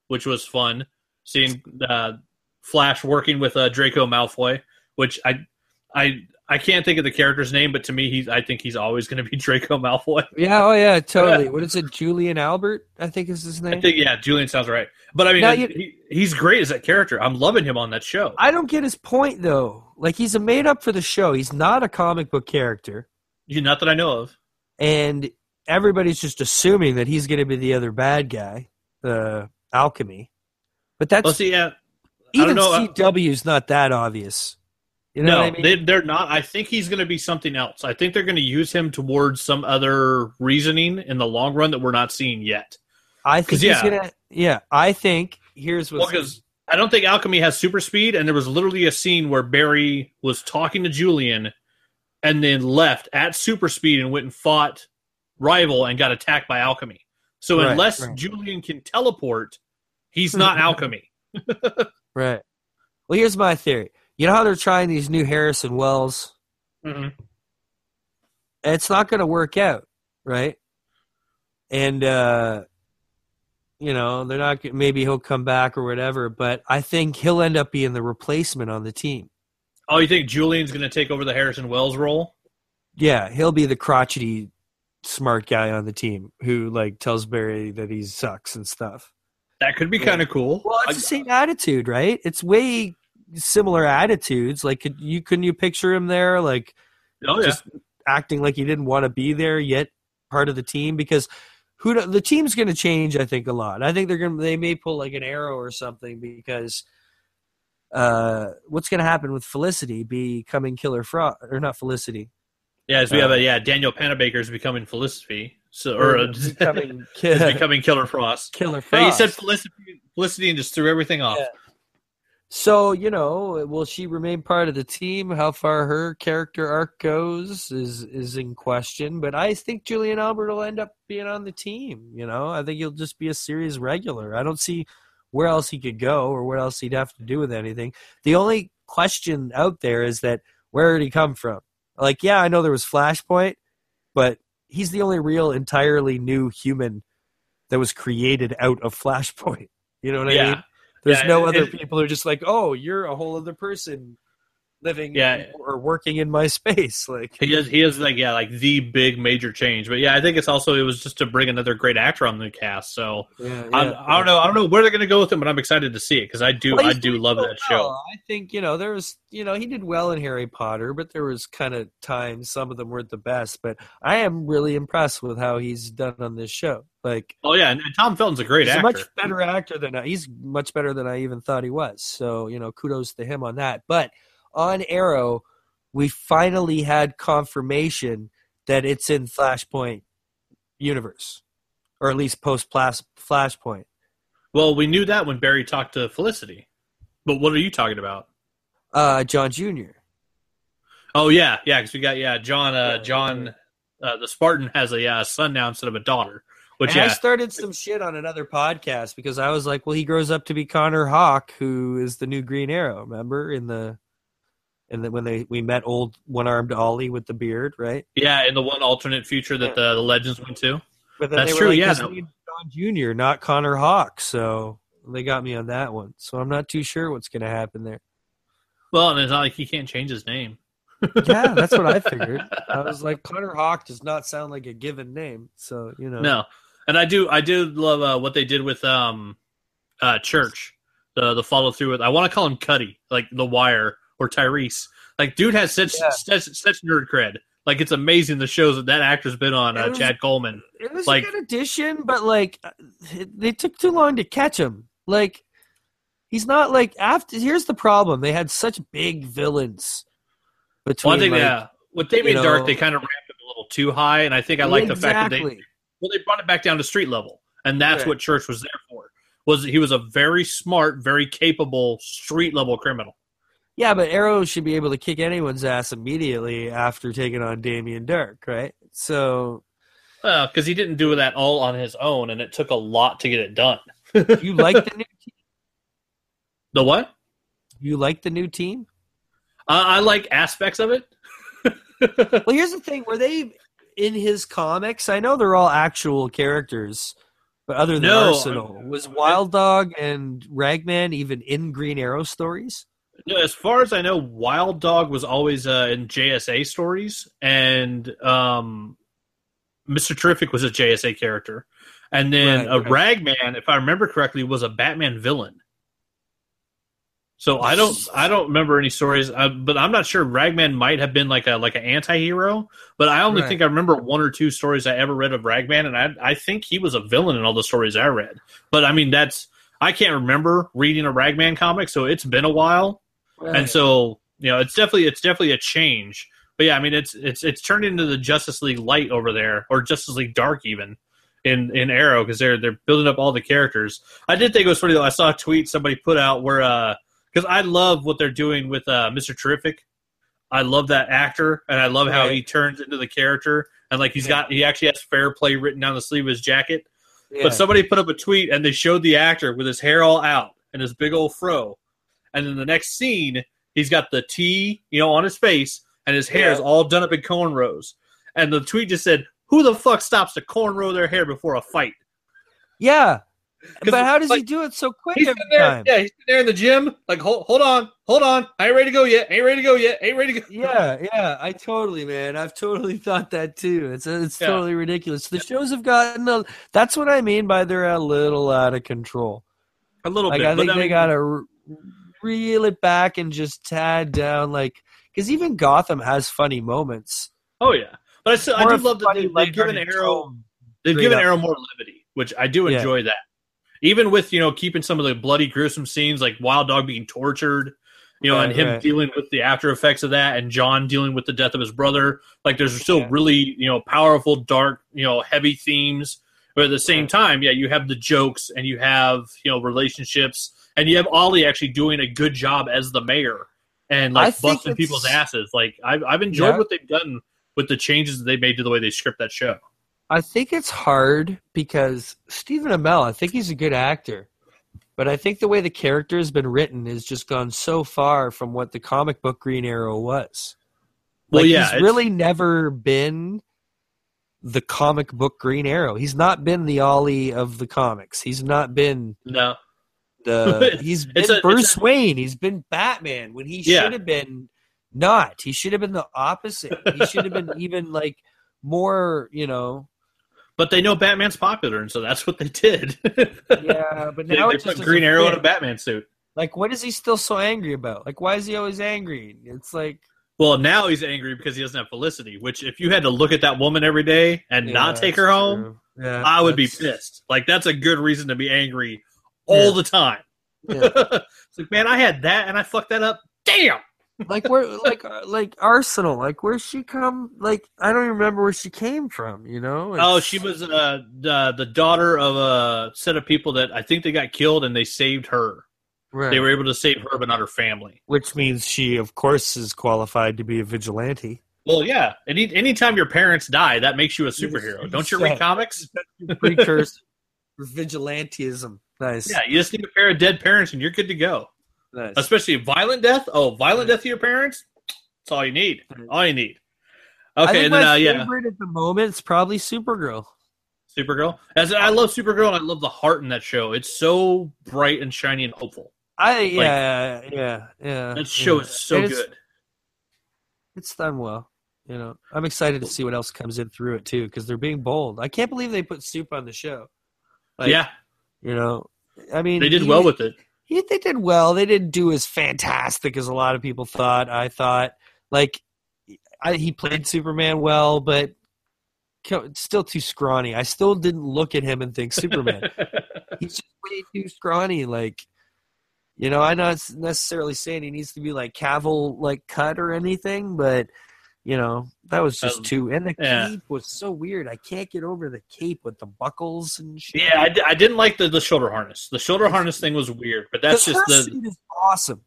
which was fun. Seeing uh, Flash working with uh, Draco Malfoy, which I I I can't think of the character's name, but to me, he's I think he's always going to be Draco Malfoy. Yeah, oh yeah, totally. What is it? Julian Albert, I think is his name. I think yeah, Julian sounds right. But I mean, Now I- you- he, he's great as that character. I'm loving him on that show. I don't get his point though. Like he's a made up for the show. He's not a comic book character, You- Not that I know of. and everybody's just assuming that he's going to be the other bad guy, the alchemy. But that's Well, see, yeah, even know. uh, CW's not that obvious. You know no, what I mean? they, they're not. I think he's going to be something else. I think they're going to use him towards some other reasoning in the long run that we're not seeing yet. I think he's yeah. gonna. Yeah, I think here's Well, what's because I don't think Alchemy has super speed, and there was literally a scene where Barry was talking to Julian, and then left at super speed and went and fought Rival and got attacked by Alchemy. So Right, unless right. Julian can teleport, he's not Alchemy. right. Well, here's my theory. You know how they're trying these new Harrison Wells? Mhm. It's not going to work out, right? And uh, you know they're not. Maybe he'll come back or whatever, but I think he'll end up being the replacement on the team. Oh, you think Julian's going to take over the Harrison Wells role? Yeah, he'll be the crotchety, smart guy on the team who like tells Barry that he sucks and stuff. That could be Yeah. kind of cool. Well, it's the same attitude, right? It's way similar attitudes. Like, could you couldn't you picture him there, like oh yeah, just acting like he didn't want to be there yet, part of the team? Because who the team's going to change, I think, a lot. I think they're going to they may pull like an arrow or something because. Uh, what's going to happen with Felicity becoming Killer Frost or not Felicity? yeah. As we uh, have a yeah, Danielle Panabaker's becoming Felicity, so or uh, is becoming becoming Killer Frost. Killer Yeah, Frost. he said Felicity, Felicity, and just threw everything off. Yeah. So you know, will she remain part of the team? How far her character arc goes is is in question. But I think Julian Albert will end up being on the team. You know, I think he'll just be a series regular. I don't see where else he could go or what else he'd have to do with anything. The only question out there is that where did he come from? Like, yeah, I know there was Flashpoint, but he's the only real entirely new human that was created out of Flashpoint. You know what I mean? There's Yeah, no it- other it- people who are just like, oh, you're a whole other person living Yeah. or working in my space. Like, He is he is like yeah like the big major change. But yeah, I think it's also it was just to bring another great actor on the cast. So yeah, I, yeah. I don't know I don't know where they're going to go with him, but I'm excited to see it because I do Well, I do love so that show. I think you know there was you know he did well in Harry Potter, but there was kind of times some of them weren't the best. But I am really impressed with how he's done on this show. Like Oh yeah, and, and Tom Felton's a great he's actor. a much better actor than I, he's much better than I even thought he was. So you know, kudos to him on that. But on Arrow, we finally had confirmation that it's in Flashpoint universe, or at least post Flashpoint. well, we knew that when Barry talked to Felicity. But what are you talking about? Uh, John Jr. Oh yeah, yeah, because we got yeah John uh, John uh, the Spartan has a uh, son now instead of a daughter. Which And I started some shit on another podcast because I was like, well, he grows up to be Connor Hawke, who is the new Green Arrow. Remember in the and then when they we met old one armed Ollie with the beard, right? yeah, in the one alternate future that the, the legends went to. But That's true, like, yeah. John Jr., not Connor Hawke. So they got me on that one. So I'm not too sure what's going to happen there. Well, and it's not like he can't change his name. Yeah, that's what I figured. I was like, Connor Hawke does not sound like a given name. So you know, No, and I do I do love uh, what they did with um uh Church the the follow through with I want to call him Cutty like The Wire or Tyrese like dude has such Yeah. such such nerd cred like it's amazing the shows that that actor's been on uh, was- Chad Coleman it was like- a good addition, but like they took too long to catch him. Like he's not like after. Here's the problem: they had such big villains between. one thing like, yeah with Damien you Darhk know- they kind of ramped him a little too high and I think I like the fact that they well they brought it back down to street level and that's Right. what Church was there for was he was a very smart very capable street level criminal Yeah, but Arrow should be able to kick anyone's ass immediately after taking on Damien Darhk, right? So Well, because he didn't do that all on his own and it took a lot to get it done. you like the new team? The what? You like the new team? I, I like aspects of it. Well, here's the thing: were they in his comics? I know they're all actual characters, but other than No, Arsenal, uh, was Wild Dog and Ragman even in Green Arrow stories? No, as far as I know, Wild Dog was always uh, in JSA stories, and um, Mister Terrific was a JSA character, and then Right, a Ragman, if I remember correctly, was a Batman villain. So I don't, I don't remember any stories, uh, but I'm not sure. Ragman might have been like a like an anti-hero, but I only Right. think I remember one or two stories I ever read of Ragman, and I I think he was a villain in all the stories I read. But I mean, that's I can't remember reading a Ragman comic, so it's been a while. And so you know, it's definitely it's definitely a change. But yeah, I mean, it's it's it's turned into the Justice League Light over there, or Justice League Dark even in in Arrow because they're they're building up all the characters. I did think it was funny though. I saw a tweet somebody put out where uh because I love what they're doing with uh Mister Terrific. I love that actor, and I love how Right. he turns into the character. And like he's Yeah. got, he actually has fair play written down the sleeve of his jacket. Yeah. But somebody put up a tweet and they showed the actor with his hair all out and his big old fro. And then the next scene, he's got the T, you know, on his face and his hair is all done up in cornrows. And the tweet just said, "Who the fuck stops to cornrow their hair before a fight?" Yeah, But how does he do it so quick He's every there, time? yeah, he's sitting there in the gym, like, hold, hold on, hold on, I ain't ready to go yet, ain't ready to go yet, ain't ready to go. Yeah, yeah, I totally, man. I've totally thought that too. It's it's Yeah. totally ridiculous. The shows have gotten a. That's what I mean by they're a little out of control. A little Like bit. I think they mean, gotta r- reel it back and just tad down, like because even Gotham has funny moments. Oh yeah, but I still, I More do love that they, they've lighthearted given Arrow. They've given up. Arrow more levity, which I do Yeah. enjoy that. Even with you know keeping some of the bloody, gruesome scenes like Wild Dog being tortured, you know, and him right. dealing with the after effects of that, and John dealing with the death of his brother. Like there's still Yeah. really you know powerful, dark, you know, heavy themes. But at the same Right. time, yeah, you have the jokes and you have you know relationships, and you have Ollie actually doing a good job as the mayor and like busting people's asses. Like I've I've enjoyed Yeah. what they've done with the changes that they made to the way they script that show. I think it's hard because Stephen Amell, I think he's a good actor. But I think the way the character has been written has just gone so far from what the comic book Green Arrow was. Well, Like yeah, he's really never been the comic book Green Arrow. He's not been the Ollie of the comics. He's not been No, the he's been a- Bruce a- Wayne. He's been Batman when he Yeah. should have been not. He should have been the opposite. He should have been even like more, you know, But they know Batman's popular, and so that's what they did. yeah, but now they just put Green Arrow in a Batman suit. Like, what is he still so angry about? Like, why is he always angry? It's like, Well, now he's angry because he doesn't have Felicity. Which, if you had to look at that woman every day and yeah, not take her home. Yeah, I would be pissed. Like that's a good reason to be angry all Yeah. the time. Yeah. it's like, man, I had that and I fucked that up. Damn. Like where, like, uh, like Arsenal. Like, where's she come? Like, I don't even remember where she came from. You know? Oh, she was uh, the the daughter of a set of people that I think they got killed, and they saved her. right. They were able to save her, but not her family. which means she, of course, is qualified to be a vigilante. Well, yeah. Any anytime your parents die, that makes you a superhero. Don't you read comics? Precursor for vigilantism. Nice. Yeah, you just need a pair of dead parents, and you're good to go. Nice. Especially violent death. Oh, violent death to your parents. That's all you need. All you need. I Okay, think and then my uh, yeah, favorite at the moment is probably Supergirl. Supergirl. As I love Supergirl, and I love the heart in that show. It's so bright and shiny and hopeful. I yeah yeah yeah. That show yeah. is so it's- good. It's done well. You know, I'm excited to see what else comes in through it too, because they're being bold. I can't believe they put Soup on the show. Like, yeah, you know, I mean, they did he- well with it. he, they did well. They didn't do as fantastic as a lot of people thought. I thought like I, he played Superman well, but still too scrawny. I still didn't look at him and think Superman. He's just way too scrawny. Like, you know, I'm not necessarily saying he needs to be like Cavill like cut or anything, but you know, that was just Um, too. And the yeah. cape was so weird. I can't get over the cape with the buckles and shit. yeah, I, didn't like the, the shoulder harness. The shoulder harness thing was weird, but that's just the suit is awesome.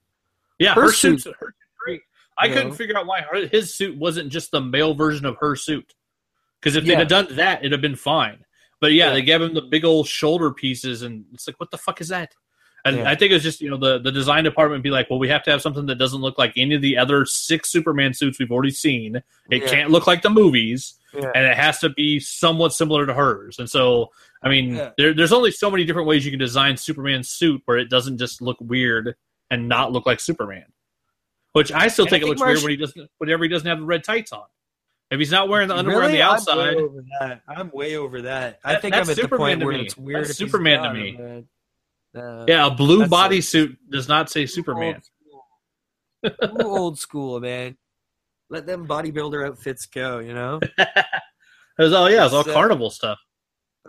yeah. her Her, suit- suit's her great. I couldn't know? figure out why her, his suit wasn't just the male version of her suit. Because if Yeah. they'd have done that, it'd have been fine. But yeah, Yeah. they gave him the big old shoulder pieces, and it's like, what the fuck is that? And Yeah. I think it was just you know the the design department be like, well, we have to have something that doesn't look like any of the other six Superman suits we've already seen. It Yeah. can't look like the movies, Yeah. and it has to be somewhat similar to hers. And so, I mean, there, there's only so many different ways you can design Superman's suit where it doesn't just look weird and not look like Superman. Which I still And I think it looks Marsh- weird when he doesn't, whenever he doesn't have the red tights on. If he's not wearing the underwear Really? on the I'm outside, way over that. I'm way over that. I That- think I'm at the Superman point to where me. it's weird. That's if he's Superman to me. Uh, yeah, a blue That's like- bodysuit does not say Superman. Old school. Old school, man. Let them bodybuilder outfits go. You know. It was all yeah, it was all So- carnival stuff.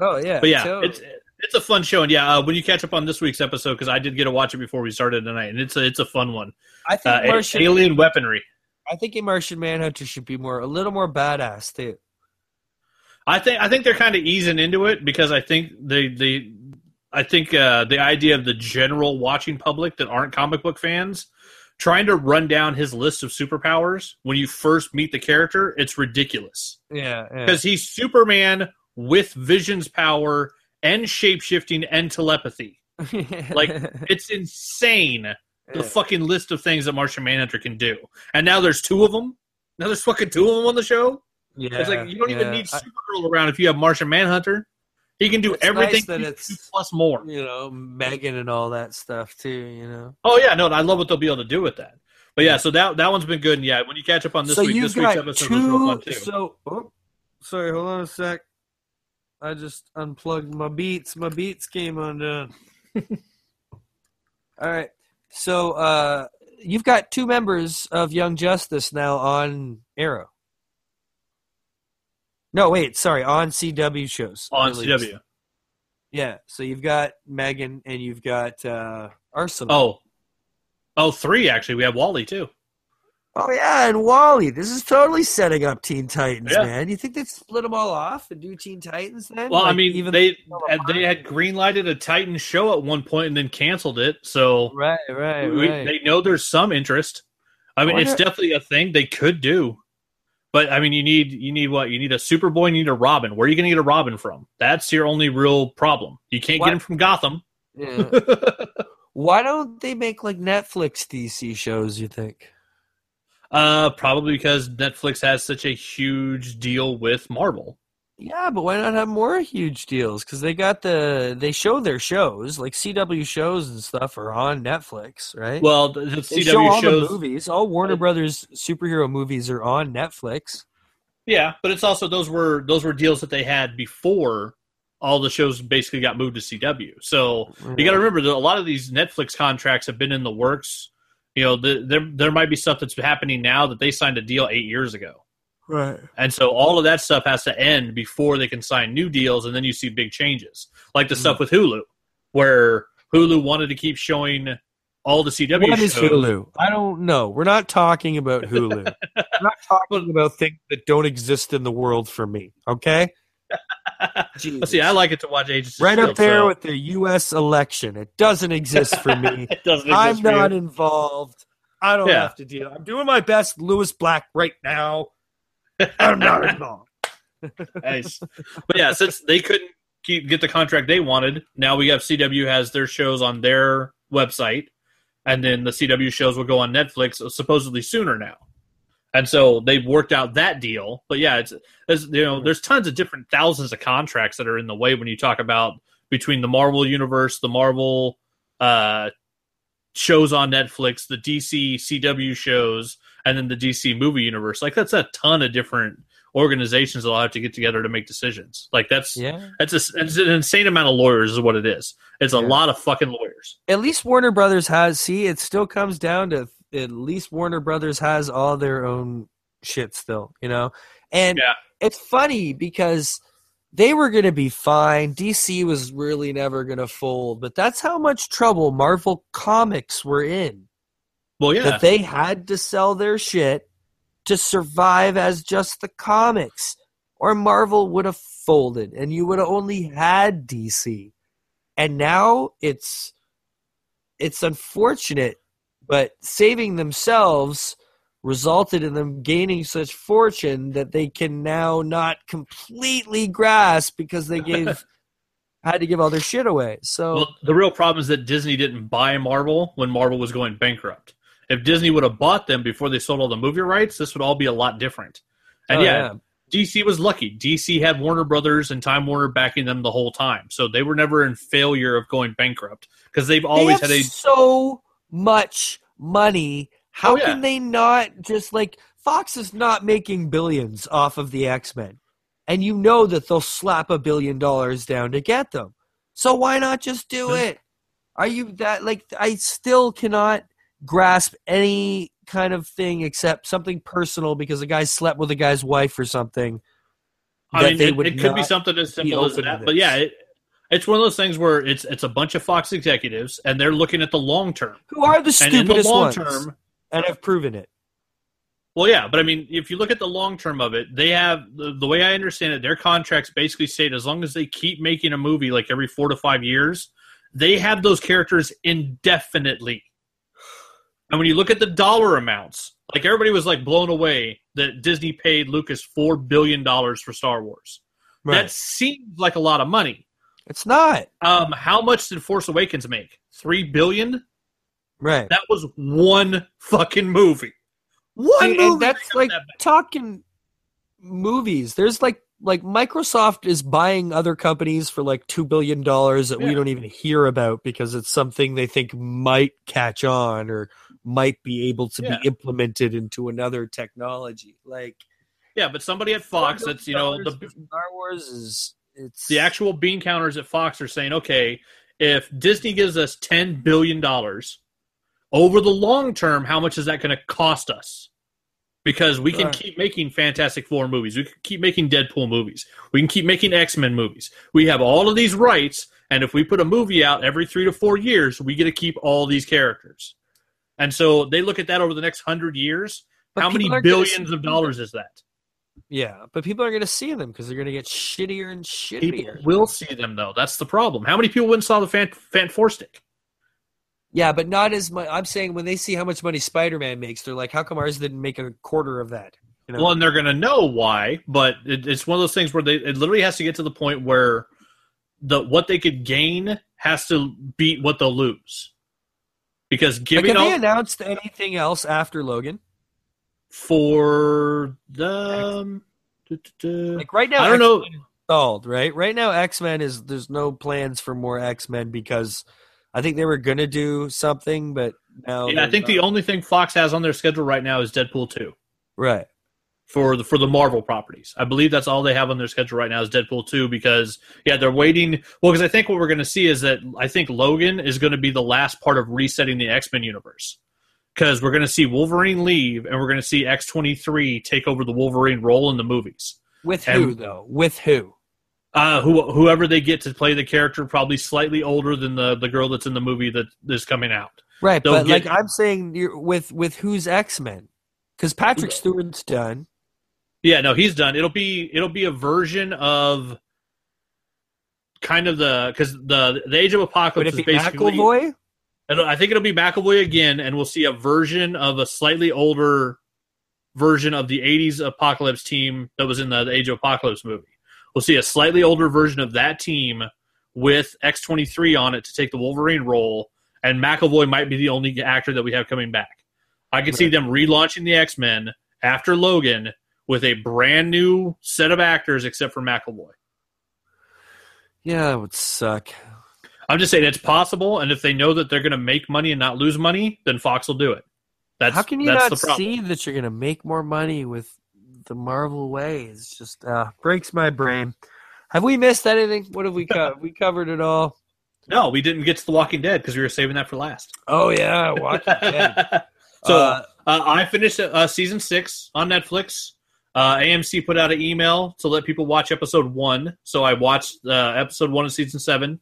Oh yeah. But yeah, totally. it's It's a fun show, and yeah, uh, when you catch up on this week's episode, because I did get to watch it before we started tonight, and it's a it's a fun one. I think Uh, Martian, alien weaponry. I think a Martian Manhunter should be more a little more badass too. I think I think they're kind of easing into it because I think they they I think uh, the idea of the general watching public that aren't comic book fans trying to run down his list of superpowers when you first meet the character, it's ridiculous Yeah, yeah. because he's Superman with Vision's power and shape shifting and telepathy. like, It's insane the Yeah. fucking list of things that Martian Manhunter can do, and now there's two of them. Now there's fucking two of them on the show. yeah, It's like you don't even yeah. need I- Supergirl around if you have Martian Manhunter. He can do It's everything nice that it's- plus more. you know Megan and all that stuff too. You know. Oh yeah, no, I love what they'll be able to do with that. But yeah, so that that one's been good. And yeah, when you catch up on this so week, this week's episode two. was real fun too. So, oh, sorry, hold on a sec. I just unplugged my beats. My beats came undone. All right. So uh, you've got two members of Young Justice now on Arrow. No, wait, sorry, on CW shows. on. CW. Yeah. So you've got Megan and you've got uh, Arsenal. Oh, oh, three actually. We have Wally too. Oh yeah, and Wally. This is totally setting up Teen Titans, Yeah. man. You think they'd split them all off and do Teen Titans then? Well, I mean, even they they had greenlighted a Titan show at one point and then canceled it. So right, right, we, right. they know there's some interest. I mean, it's Wonder- definitely a thing they could do. But I mean, you need you need what? You need a Superboy. You need a Robin. Where are you going to get a Robin from? That's your only real problem. You can't get him from Gotham. Yeah. Why don't they make like Netflix DC shows? You think? Uh, probably because Netflix has such a huge deal with Marvel. Yeah, but why not have more huge deals? Because they got the they show their shows like CW shows and stuff are on Netflix, right? Well, the, the they show all CW shows, the movies. All Warner Brothers superhero movies are on Netflix. yeah, but it's also those were those were deals that they had before all the shows basically got moved to CW. So you got to remember that a lot of these Netflix contracts have been in the works. You know, the, there there might be stuff that's happening now that they signed a deal eight years ago. Right. And so all of that stuff has to end before they can sign new deals, and then you see big changes, like the Mm. stuff with Hulu, where Hulu wanted to keep showing all the CW What shows. is Hulu? I don't know. We're not talking about Hulu. We're not talking about things that don't exist in the world for me. Okay. Let's see, I like it to watch Agents right up there so with the U.S. election. It doesn't exist for me. it doesn't I'm exist for you. not involved. I don't Yeah. have to deal. I'm doing my best, Lewis Black, right now. I'm not involved. nice. But yeah, since they couldn't keep get the contract they wanted, now we have CW has their shows on their website, and then the CW shows will go on Netflix supposedly sooner now. And so they've worked out that deal. But yeah, it's, it's you know there's tons of different thousands of contracts that are in the way when you talk about between the Marvel universe, the Marvel uh, shows on Netflix, the DC CW shows, and then the DC movie universe. Like that's a ton of different organizations that'll have to get together to make decisions. Like that's Yeah. that's, a, that's an insane amount of lawyers is what it is. It's a Yeah. lot of fucking lawyers. At least Warner Brothers has. See, it still comes down to at least Warner Brothers has all their own shit still. You know, and Yeah. it's funny because they were going to be fine. DC was really never going to fold, but that's how much trouble Marvel Comics were in. Well, yeah, that they had to sell their shit to survive as just the comics, or Marvel would have folded and you would have only had DC. And now it's it's unfortunate, but saving themselves resulted in them gaining such fortune that they can now not completely grasp because they gave had to give all their shit away. So Well, the real problem is that Disney didn't buy Marvel when Marvel was going bankrupt. If Disney would have bought them before they sold all the movie rights, this would all be a lot different. And Oh, yeah, DC was lucky. DC had Warner Brothers and Time Warner backing them the whole time, so they were never in failure of going bankrupt because they've always they had a so much money. How Oh, yeah. can they not just like Fox is not making billions off of the X Men, and you know that they'll slap a billion dollars down to get them. So why not just do Hmm. it? Are you that like? I still cannot grasp any kind of thing except something personal because a guy slept with a guy's wife or something. I mean, they it, would it could be something as simple as that. But yeah, it, It's one of those things where it's it's a bunch of Fox executives and they're looking at the long term. Who are the And in the long ones? term, and have proven it. well, yeah, but I mean, if you look at the long term of it, they have the, the way I understand it, their contracts basically state as long as they keep making a movie like every four to five years, they have those characters indefinitely. And when you look at the dollar amounts, like everybody was like blown away that Disney paid Lucas four billion dollars for Star Wars. That seems like a lot of money. It's not. Um, how much did Force Awakens make? Three billion. Right. That was one fucking movie. One movie. and that's like that talking movies. There's like like Microsoft is buying other companies for like two billion dollars that we don't even hear about because it's something they think might catch on or might be able to Yeah. be implemented into another technology. Like yeah, but somebody at Fox, $4 that's you know the Star Wars is it's the actual bean counters at Fox are saying, okay, if Disney gives us ten billion dollars over the long term, how much is that going to cost us? Because we can Right. keep making Fantastic Four movies, we can keep making Deadpool movies, we can keep making X Men movies. We have all of these rights, and if we put a movie out every three to four years, we get to keep all these characters. And so they look at that over the next hundred years. But how many people billions of dollars is that? Yeah, but people are going to see them because they're going to get shittier and People shittier. will see them though. That's the problem. How many people went and saw the Fan, Fan Four Stick? Yeah, but not as much. I'm saying when they see how much money Spider-Man makes, they're like, "How come ours didn't make a quarter of that?" You know? Well, and they're going to know why, but it, it's one of those things where they it literally has to get to the point where the what they could gain has to beat what they'll lose. Because like, giving have they all announced anything else after Logan? for the um. Like right now, I don't know. X-Men is Stalled, right? Right now, X Men is there's no plans for more X Men because I think they were gonna do something, but now Yeah, I think the only thing Fox has on their schedule right now is Deadpool two right. For the for the Marvel properties. I believe that's all they have on their schedule right now is Deadpool two because yeah they're waiting. Well, because I think what we're going to see is that I think Logan is going to be the last part of resetting the X Men universe because we're going to see Wolverine leave and we're going to see X twenty three take over the Wolverine role in the movies. With And- who though? With who? Uh, who, whoever they get to play the character, probably slightly older than the, the girl that's in the movie that is coming out. Right, They'll but get- like I'm saying, you're with with who's X Men? Because Patrick Stewart's done. Yeah, no, he's done. It'll be it'll be a version of kind of the because the the Age of Apocalypse is basically. It'll- I think it'll be McAvoy again, and we'll see a version of a slightly older version of the '80s Apocalypse team that was in the, the Age of Apocalypse movie. We'll see a slightly older version of that team with X23 on it to take the Wolverine role, and McAvoy might be the only actor that we have coming back. I could see them relaunching the X Men after Logan with a brand new set of actors, except for McAvoy. Yeah, that would suck. I'm just saying it's possible, and if they know that they're going to make money and not lose money, then Fox will do it. That's How can you that's not see that you're going to make more money with the Marvel way? It's just uh, breaks my brain. Have we missed anything? What have we covered? we covered it all. No, we didn't get to The Walking Dead because we were saving that for last. Oh yeah, Walking Dead. so Uh, uh, I finished uh, season six on Netflix. Uh, AMC put out an email to let people watch episode one, so I watched uh, episode one of season seven,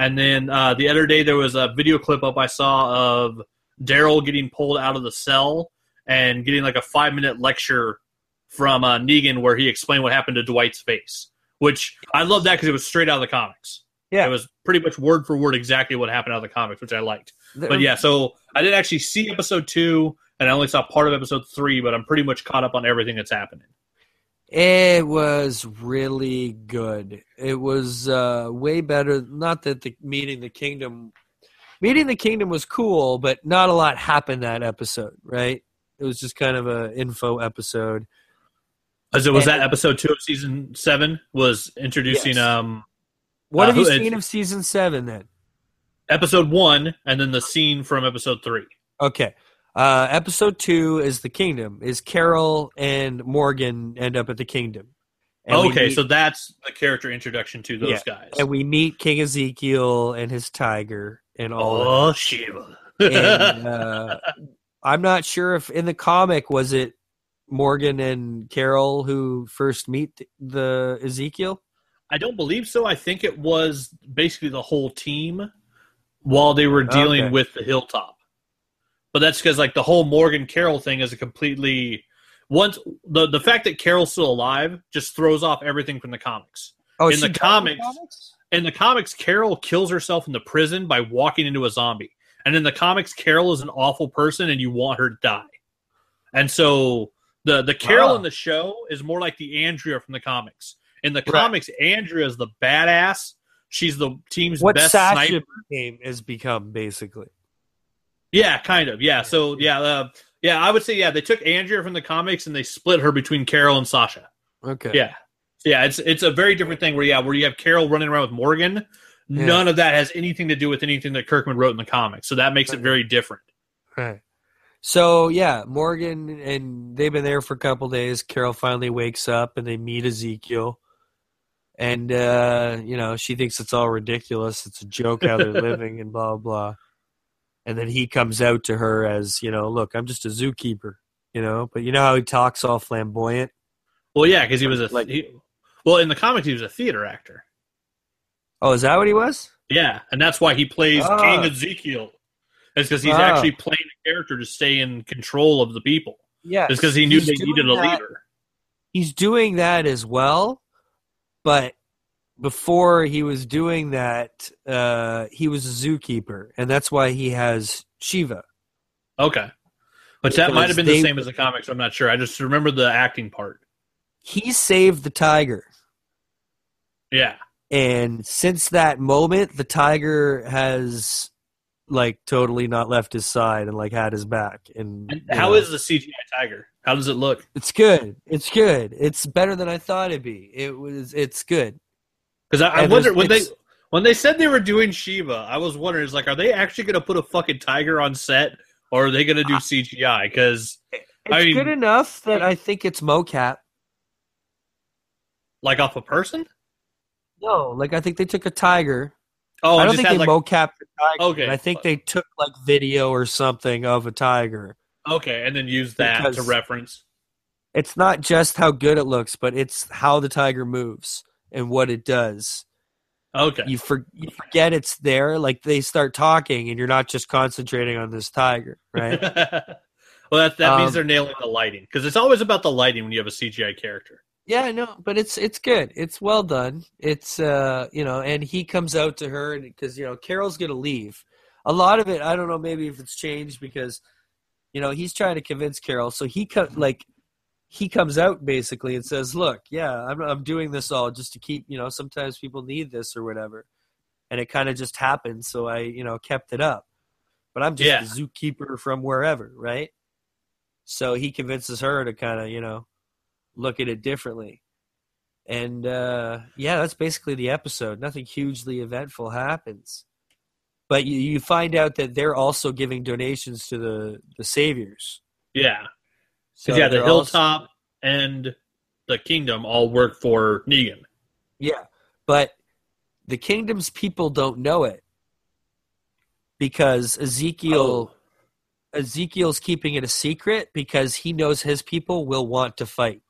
and then uh, the other day there was a video clip up I saw of Daryl getting pulled out of the cell and getting like a five minute lecture from uh, Negan where he explained what happened to Dwight's face, which I love that because it was straight out of the comics. Yeah. it was pretty much word for word exactly what happened out of the comics, which I liked. But yeah, so I didn't actually see episode two, and I only saw part of episode three, but I'm pretty much caught up on everything that's happening. It was really good. It was uh, way better. Not that the meeting the kingdom, meeting the kingdom was cool, but not a lot happened that episode. Right? It was just kind of a info episode. As it was And- that episode two of season seven was introducing Yes. um What Uh, have you seen of season seven then? episode one, and then the scene from episode three. Okay. Uh, episode two is the kingdom. Is Carol and Morgan end up at the kingdom? And okay, meet- so that's the character introduction to those Yeah, guys. and we meet King Ezekiel and his tiger and all. oh Shiva. and uh, I'm not sure if in the comic was it Morgan and Carol who first meet the Ezekiel. I don't believe so. I think it was basically the whole team while they were dealing Okay. with the hilltop. But that's because like the whole Morgan Carol thing is a completely once the the fact that Carol's still alive just throws off everything from the comics. Oh, In the died comics- In the comics, Carol kills herself in the prison by walking into a zombie. And in the comics, Carol is an awful person and you want her to die. And so the the Carol Wow. in the show is more like the Andrea from the comics. In the Right. comics, Andrea is the badass. She's the team's What best Sasha sniper. became has become basically. Yeah, kind of. Yeah. So yeah, uh, yeah, I would say yeah, they took Andrea from the comics and they split her between Carol and Sasha. Okay. Yeah. Yeah, it's it's a very different thing where yeah, where you have Carol running around with Morgan. None of that has anything to do with anything that Kirkman wrote in the comics. So that makes it very different. Right. So yeah, Morgan and they've been there for a couple days. Carol finally wakes up and they meet Ezekiel. And uh, you know, she thinks it's all ridiculous. It's a joke how they're living and blah blah. And then he comes out to her as, you know, look, I'm just a zookeeper, you know, but you know how he talks all flamboyant? Well, yeah, because he was a Like- he, well in the comics he was a theater actor. Oh, is that what he was? Yeah, and that's why he plays Ah. King Ezekiel. It's because he's Ah. actually playing a character to stay in control of the people. Yeah. It's because he knew they needed a leader. he's doing that as well, but before he was doing that, uh, he was a zookeeper, and that's why he has Shiva. Okay. But that might have been the same as the comics. I'm not sure. I just remember the acting part. He saved the tiger, Yeah. and since that moment, the tiger has like totally not left his side and like had his back. And And how know, is the CGI tiger? How does it look? it's good? It's good. It's better than I thought it'd be. It was. It's good. Because I, I wonder when they when they said they were doing Shiva, I was wondering, is like, are they actually going to put a fucking tiger on set, or are they going to do CGI? Because It's I mean- good enough that I think it's mocap. like off a person? No, like I think they took a tiger. Oh, I don't just think they like mocapped the tiger. Okay. I think they took like video or something of a tiger. okay, and then use that to reference. It's not just how good it looks, but it's how the tiger moves and what it does. Okay, You for, you forget it's there. Like they start talking, and you're not just concentrating on this tiger, right? well, that that means Um, they're nailing the lighting because it's always about the lighting when you have a CGI character. yeah, I know, but it's it's good. It's well done. It's uh, you know, and he comes out to her because you know Carol's gonna leave. A lot of it, I don't know, maybe if it's changed because you know he's trying to convince Carol. So he co- like he comes out basically and says, "Look, yeah, I'm I'm doing this all just to keep you know. Sometimes people need this or whatever, and it kind of just happened. So I you know kept it up. But I'm just Yeah. a zookeeper from wherever, right? So he convinces her to kind of you know look at it differently. And uh, yeah, that's basically the episode. Nothing hugely eventful happens, but you, you find out that they're also giving donations to the the saviors. Yeah, So yeah, the they're also- hilltop and the kingdom all work for Negan. Yeah, but the kingdom's people don't know it because Ezekiel Oh. Ezekiel's keeping it a secret because he knows his people will want to fight.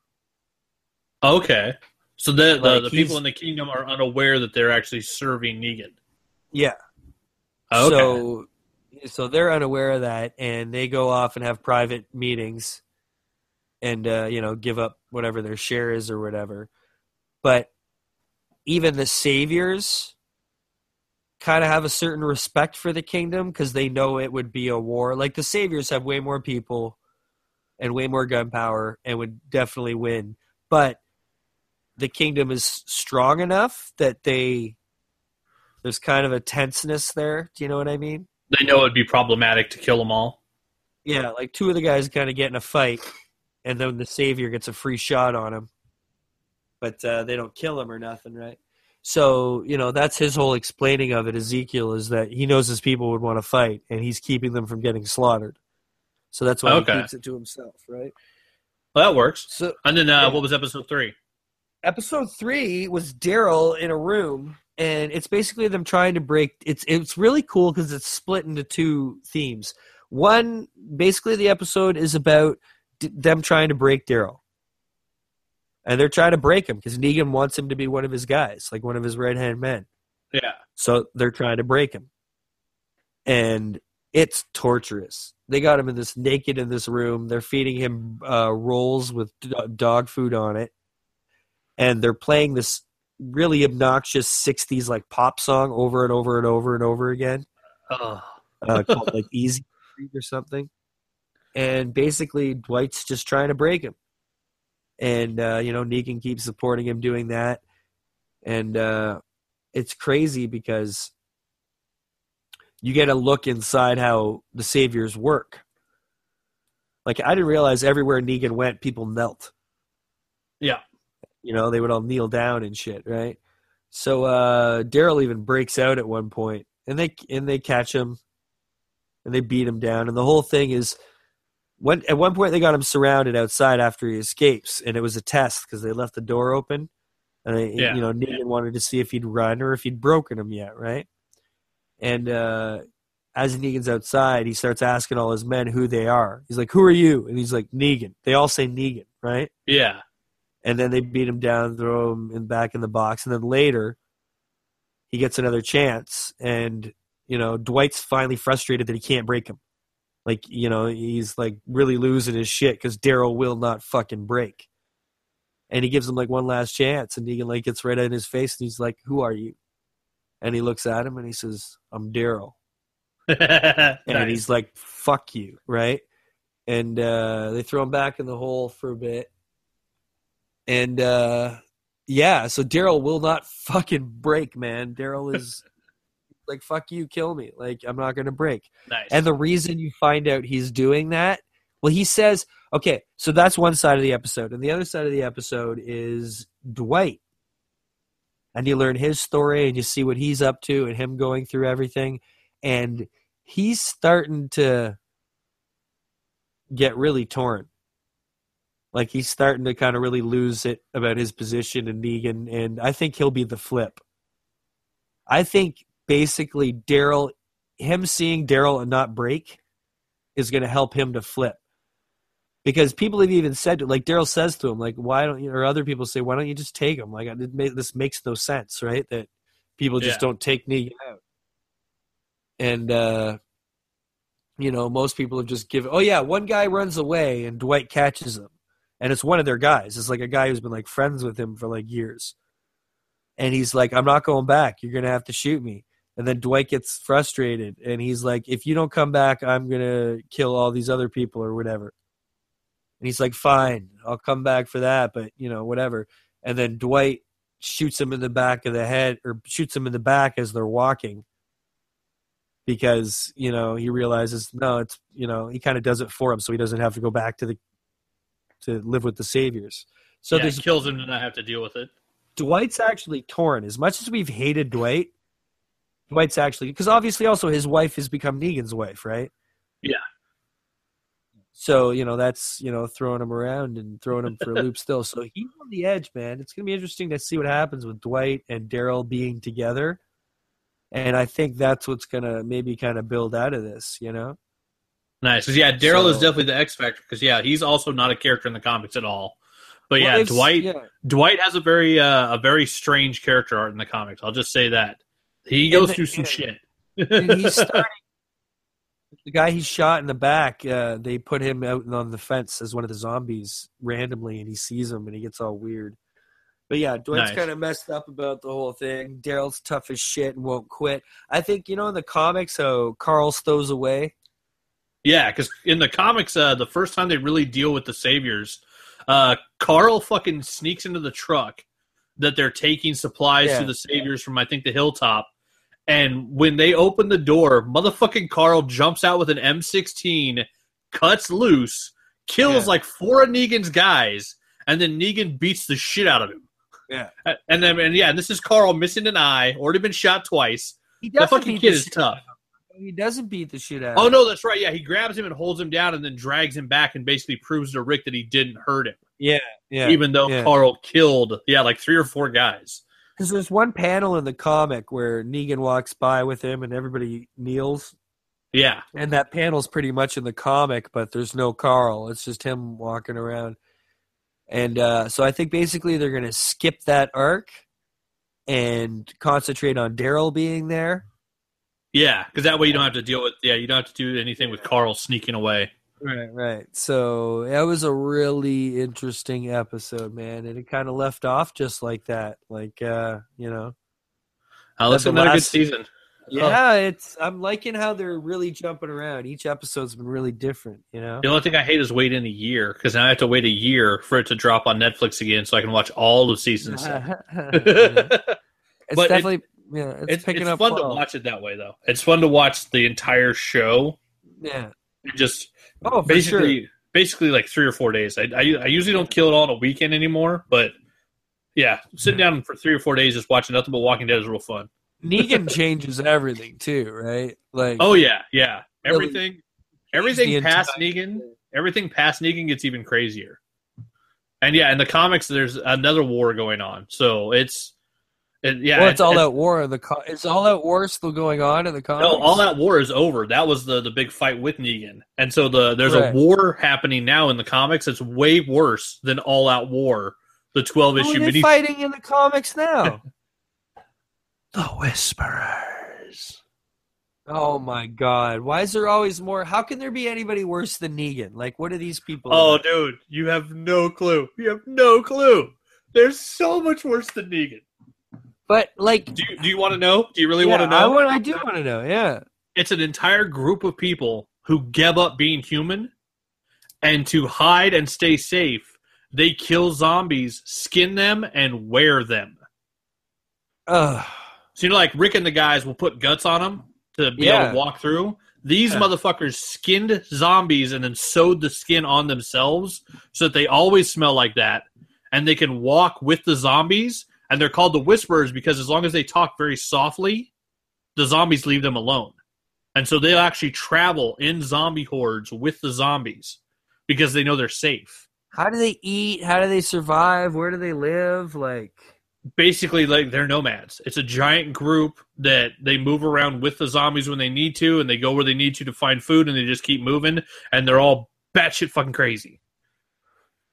Okay, so the the, Like, the people in the kingdom are unaware that they're actually serving Negan. Yeah. Okay, So so they're unaware of that and they go off and have private meetings and uh, you know, give up whatever their share is or whatever. But even the saviors kind of have a certain respect for the kingdom because they know it would be a war. Like the saviors have way more people and way more gunpowder and would definitely win. But the kingdom is strong enough that they there's kind of a tenseness there. Do you know what I mean? they know it'd be problematic to kill them all. Yeah, like two of the guys kind of get in a fight, and then the savior gets a free shot on him, but uh, they don't kill him or nothing, right? So you know that's his whole explaining of it. Ezekiel is that he knows his people would want to fight, and he's keeping them from getting slaughtered. So that's why Okay. he keeps it to himself, right? Well, that works. So And then uh, what was episode three? episode three was Daryl in a room, and it's basically them trying to break. It's it's really cool because it's split into two themes. One, basically, the episode is about them trying to break Daryl, and they're trying to break him because Negan wants him to be one of his guys, like one of his right hand men. Yeah. So they're trying to break him, and it's torturous. They got him in this naked in this room. They're feeding him uh, rolls with d- dog food on it, and they're playing this really obnoxious '60s like pop song over and over and over and over again Oh. uh, called like Easy or something. And basically, Dwight's just trying to break him. And, uh, you know, Negan keeps supporting him doing that. And uh, it's crazy because you get a look inside how the Saviors work. Like, I didn't realize everywhere Negan went, people knelt. Yeah. You know, they would all kneel down and shit, right? So uh Daryl even breaks out at one point, and they and they catch him, and they beat him down, and the whole thing is. When, at one point, they got him surrounded outside after he escapes, and it was a test because they left the door open, and they, Yeah. you know Negan wanted to see if he'd run or if he'd broken him yet, right? And uh, as Negan's outside, he starts asking all his men who they are. He's like, "Who are you?" And he's like, "Negan." They all say Negan, right? Yeah. and then they beat him down, throw him in back in the box, and then later he gets another chance, and you know Dwight's finally frustrated that he can't break him. Like you know he's like really losing his shit because Daryl will not fucking break, and he gives him like one last chance, and Negan like gets right in his face, and he's like, "Who are you?" And he looks at him and he says, "I'm Daryl." and Nice. he's like, "Fuck you," right? And uh, they throw him back in the hole for a bit, and uh, yeah, so Daryl will not fucking break, man. Daryl is like, "Fuck you, kill me." Like, I'm not gonna break. nice. And the reason you find out he's doing that, well, he says, okay, so that's one side of the episode. And the other side of the episode is Dwight. And you learn his story and you see what he's up to and him going through everything. And he's starting to get really torn. Like he's starting to kind of really lose it about his position in Negan. And I think he'll be the flip. I think basically Daryl him seeing Daryl and not break is going to help him to flip. Because people have even said, like Daryl says to him, like, why don't you, or other people say, why don't you just take him? Like, this makes no sense, right? That people just Yeah. don't take Negan out. And, uh, you know, most people have just given, oh, yeah, one guy runs away and Dwight catches him. And it's one of their guys. It's like a guy who's been like friends with him for like years. And he's like, I'm not going back. You're going to have to shoot me. And then Dwight gets frustrated and he's like, if you don't come back, I'm going to kill all these other people or whatever. And he's like, fine, I'll come back for that, but you know, whatever. And then Dwight shoots him in the back of the head or shoots him in the back as they're walking because, you know, he realizes, no, it's, you know, he kind of does it for him so he doesn't have to go back to the, to live with the saviors. So yeah, it kills him to not have to deal with it. Dwight's actually torn. As much as we've hated Dwight, Dwight's actually because obviously also his wife has become Negan's wife, right? Yeah. So you know that's you know throwing him around and throwing him for a loop still. So he's on the edge, man. It's gonna be interesting to see what happens with Dwight and Daryl being together, and I think that's what's gonna maybe kind of build out of this. You know? Nice. yeah, Daryl is definitely the X factor because yeah, he's also not a character in the comics at all. But Well, yeah, Dwight yeah. Dwight has a very uh, a very strange character art in the comics. I'll just say that he goes through some yeah. shit. Dude, he's starting. The guy he shot in the back, uh, they put him out on the fence as one of the zombies randomly, and he sees him and he gets all weird. But yeah, Dwight's Nice. kind of messed up about the whole thing. Daryl's tough as shit and won't quit. I think you know in the comics how Carl stows away. Yeah, because in the comics, uh, the first time they really deal with the saviors, uh, Carl fucking sneaks into the truck that they're taking supplies Yeah. to the saviors from I think the hilltop. And when they open the door, motherfucking Carl jumps out with an M16, cuts loose, kills Yeah. like four of Negan's guys, and then Negan beats the shit out of him. Yeah. And then, and yeah, and this is Carl missing an eye, already been shot twice. He That doesn't fucking beat kid the is shit tough. out. He doesn't beat the shit out. Oh of him. no, that's right. Yeah, he grabs him and holds him down, and then drags him back, and basically proves to Rick that he didn't hurt him, Yeah, yeah. even though yeah. Carl killed yeah like three or four guys. Because there's one panel in the comic where Negan walks by with him and everybody kneels. Yeah, And that panel's pretty much in the comic, but there's no Carl. It's just him walking around. And uh, so I think basically they're going to skip that arc and concentrate on Daryl being there. Yeah, because that way you don't have to deal with. Yeah, you don't have to do anything with Carl sneaking away. Right, right. So that was a really interesting episode, man, and it kind of left off just like that. Like, uh, you know, uh, looks the like another good season. yeah, it's. I'm liking how they're really jumping around. Each episode's been really different. You know. The only thing I hate is waiting a year because now I have to wait a year for it to drop on Netflix again, so I can watch all the seasons. it's But it- definitely yeah, it's, it's picking it's up fun well. to watch it that way, though. It's fun to watch the entire show. Yeah. and Just Oh, for basically, sure. basically like three or four days. I, I I usually don't kill it all in a weekend anymore, but yeah, sitting down for three or four days just watching nothing but Walking Dead is real fun. Negan changes everything too, right? Like, Oh yeah, yeah. Everything, the everything past entire Negan, everything past Negan gets even crazier. And yeah, in the comics, there's another war going on, so it's, it, yeah, well, it's all it- out war. The co- is all out war still going on in the comics? No, all that war is over. That was the the big fight with Negan, and so the there's Right. a war happening now in the comics. It's way worse than All Out War, the twelve issue are mini. fighting in the comics now? The Whisperers. oh my god! Why is there always more? How can there be anybody worse than Negan? Like, what are these people? Oh, about? dude, you have no clue. You have no clue. There's so much worse than Negan. But like, Do you, do you want to know? Do you really yeah, want to know? I want. I do want to know. Yeah. it's an entire group of people who give up being human and to hide and stay safe they kill zombies skin them and wear them Ugh. so you know like rick and the guys will put guts on them to be able to walk through these Yeah. motherfuckers skinned zombies and then sewed the skin on themselves so that they always smell like that and they can walk with the zombies and they're called the whisperers because as long as they talk very softly the zombies leave them alone and so they'll actually travel in zombie hordes with the zombies because they know they're safe How do they eat? How do they survive? Where do they live? Like, basically like they're nomads it's a giant group that they move around with the zombies when they need to and they go where they need to to find food and they just keep moving and they're all batshit fucking crazy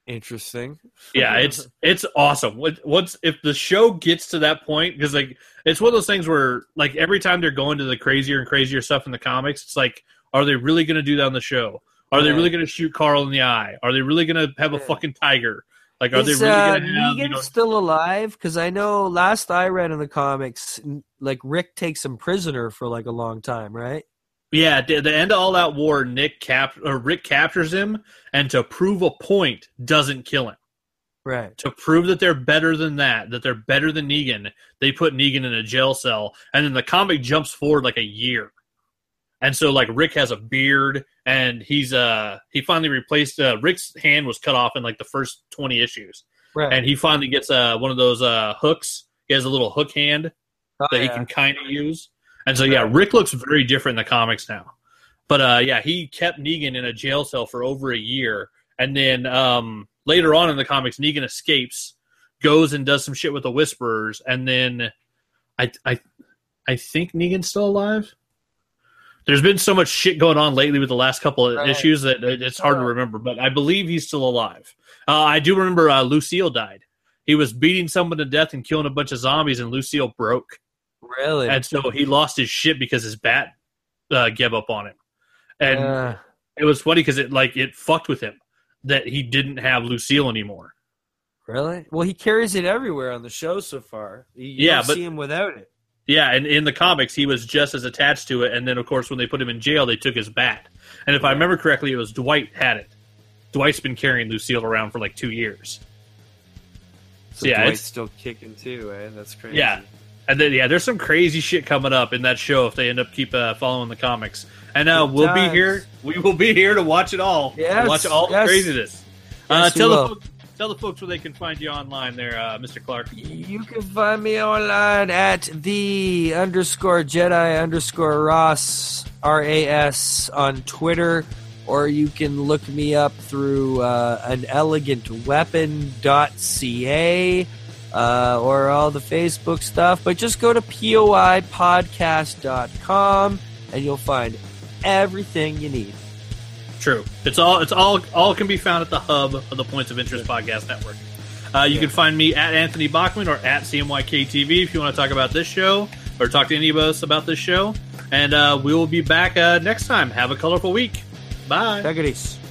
interesting. yeah it's it's awesome What- once if the show gets to that point because like it's one of those things where like every time they're going to the crazier and crazier stuff in the comics it's like are they really going to do that on the show are they really going to shoot carl in the eye are they really going to have a Yeah. fucking tiger like are is they really uh, going to have Negan you know, still alive? Because I know last I read in the comics, like Rick takes him prisoner for like a long time, right? Yeah, at the, end of all that war, Nick cap or Rick captures him, and to prove a point, doesn't kill him. Right. To prove that they're better than that, that they're better than Negan, they put Negan in a jail cell, and then the comic jumps forward like a year, and so like Rick has a beard, and he's uh he finally replaced uh, Rick's hand was cut off in like the first twenty issues, Right. and he finally gets uh one of those uh hooks. He has a little hook hand, Oh, that he can kind of use. And so, yeah, Rick looks very different in the comics now. But uh, yeah, he kept Negan in a jail cell for over a year, and then um, later on in the comics, Negan escapes, goes and does some shit with the Whisperers, and then I I I think Negan's still alive. There's been so much shit going on lately with the last couple of Right. issues that it's hard to remember, but I believe he's still alive. Uh, I do remember uh, Lucille died. He was beating someone to death and killing a bunch of zombies, and Lucille broke really. and so he lost his shit because his bat uh, gave up on him, and Uh, it was funny because it like it fucked with him that he didn't have Lucille anymore. really? Well, he carries it everywhere on the show so far. You, Yeah, but- see him without it. Yeah, and in the comics he was just as attached to it, and then of course when they put him in jail, they took his bat, and if I remember correctly, it was Dwight had it. Dwight's been carrying Lucille around for like two years. So yeah, Dwight's it's- still kicking too, eh? That's crazy. Yeah. And then yeah, there's some crazy shit coming up in that show if they end up keep uh, following the comics. And uh, Good we'll be here. We will be here to watch it all. Yes, watch all the craziness. uh, Yes, we tell the folks, tell the folks where they can find you online, there, uh, Mr. Clark. You can find me online at the underscore Jedi underscore Ross R A S on Twitter, or you can look me up through uh, an elegant weapon.ca uh, or all the Facebook stuff. But just go to poipodcast.com and you'll find everything you need. True. It's all it's all all can be found at the hub of the Points of Interest Podcast Network. Uh, you can find me at Anthony Bachman or at CMYKTV if you want to talk about this show or talk to any of us about this show. And uh, we will be back uh, next time. Have a colorful week. Bye. Take.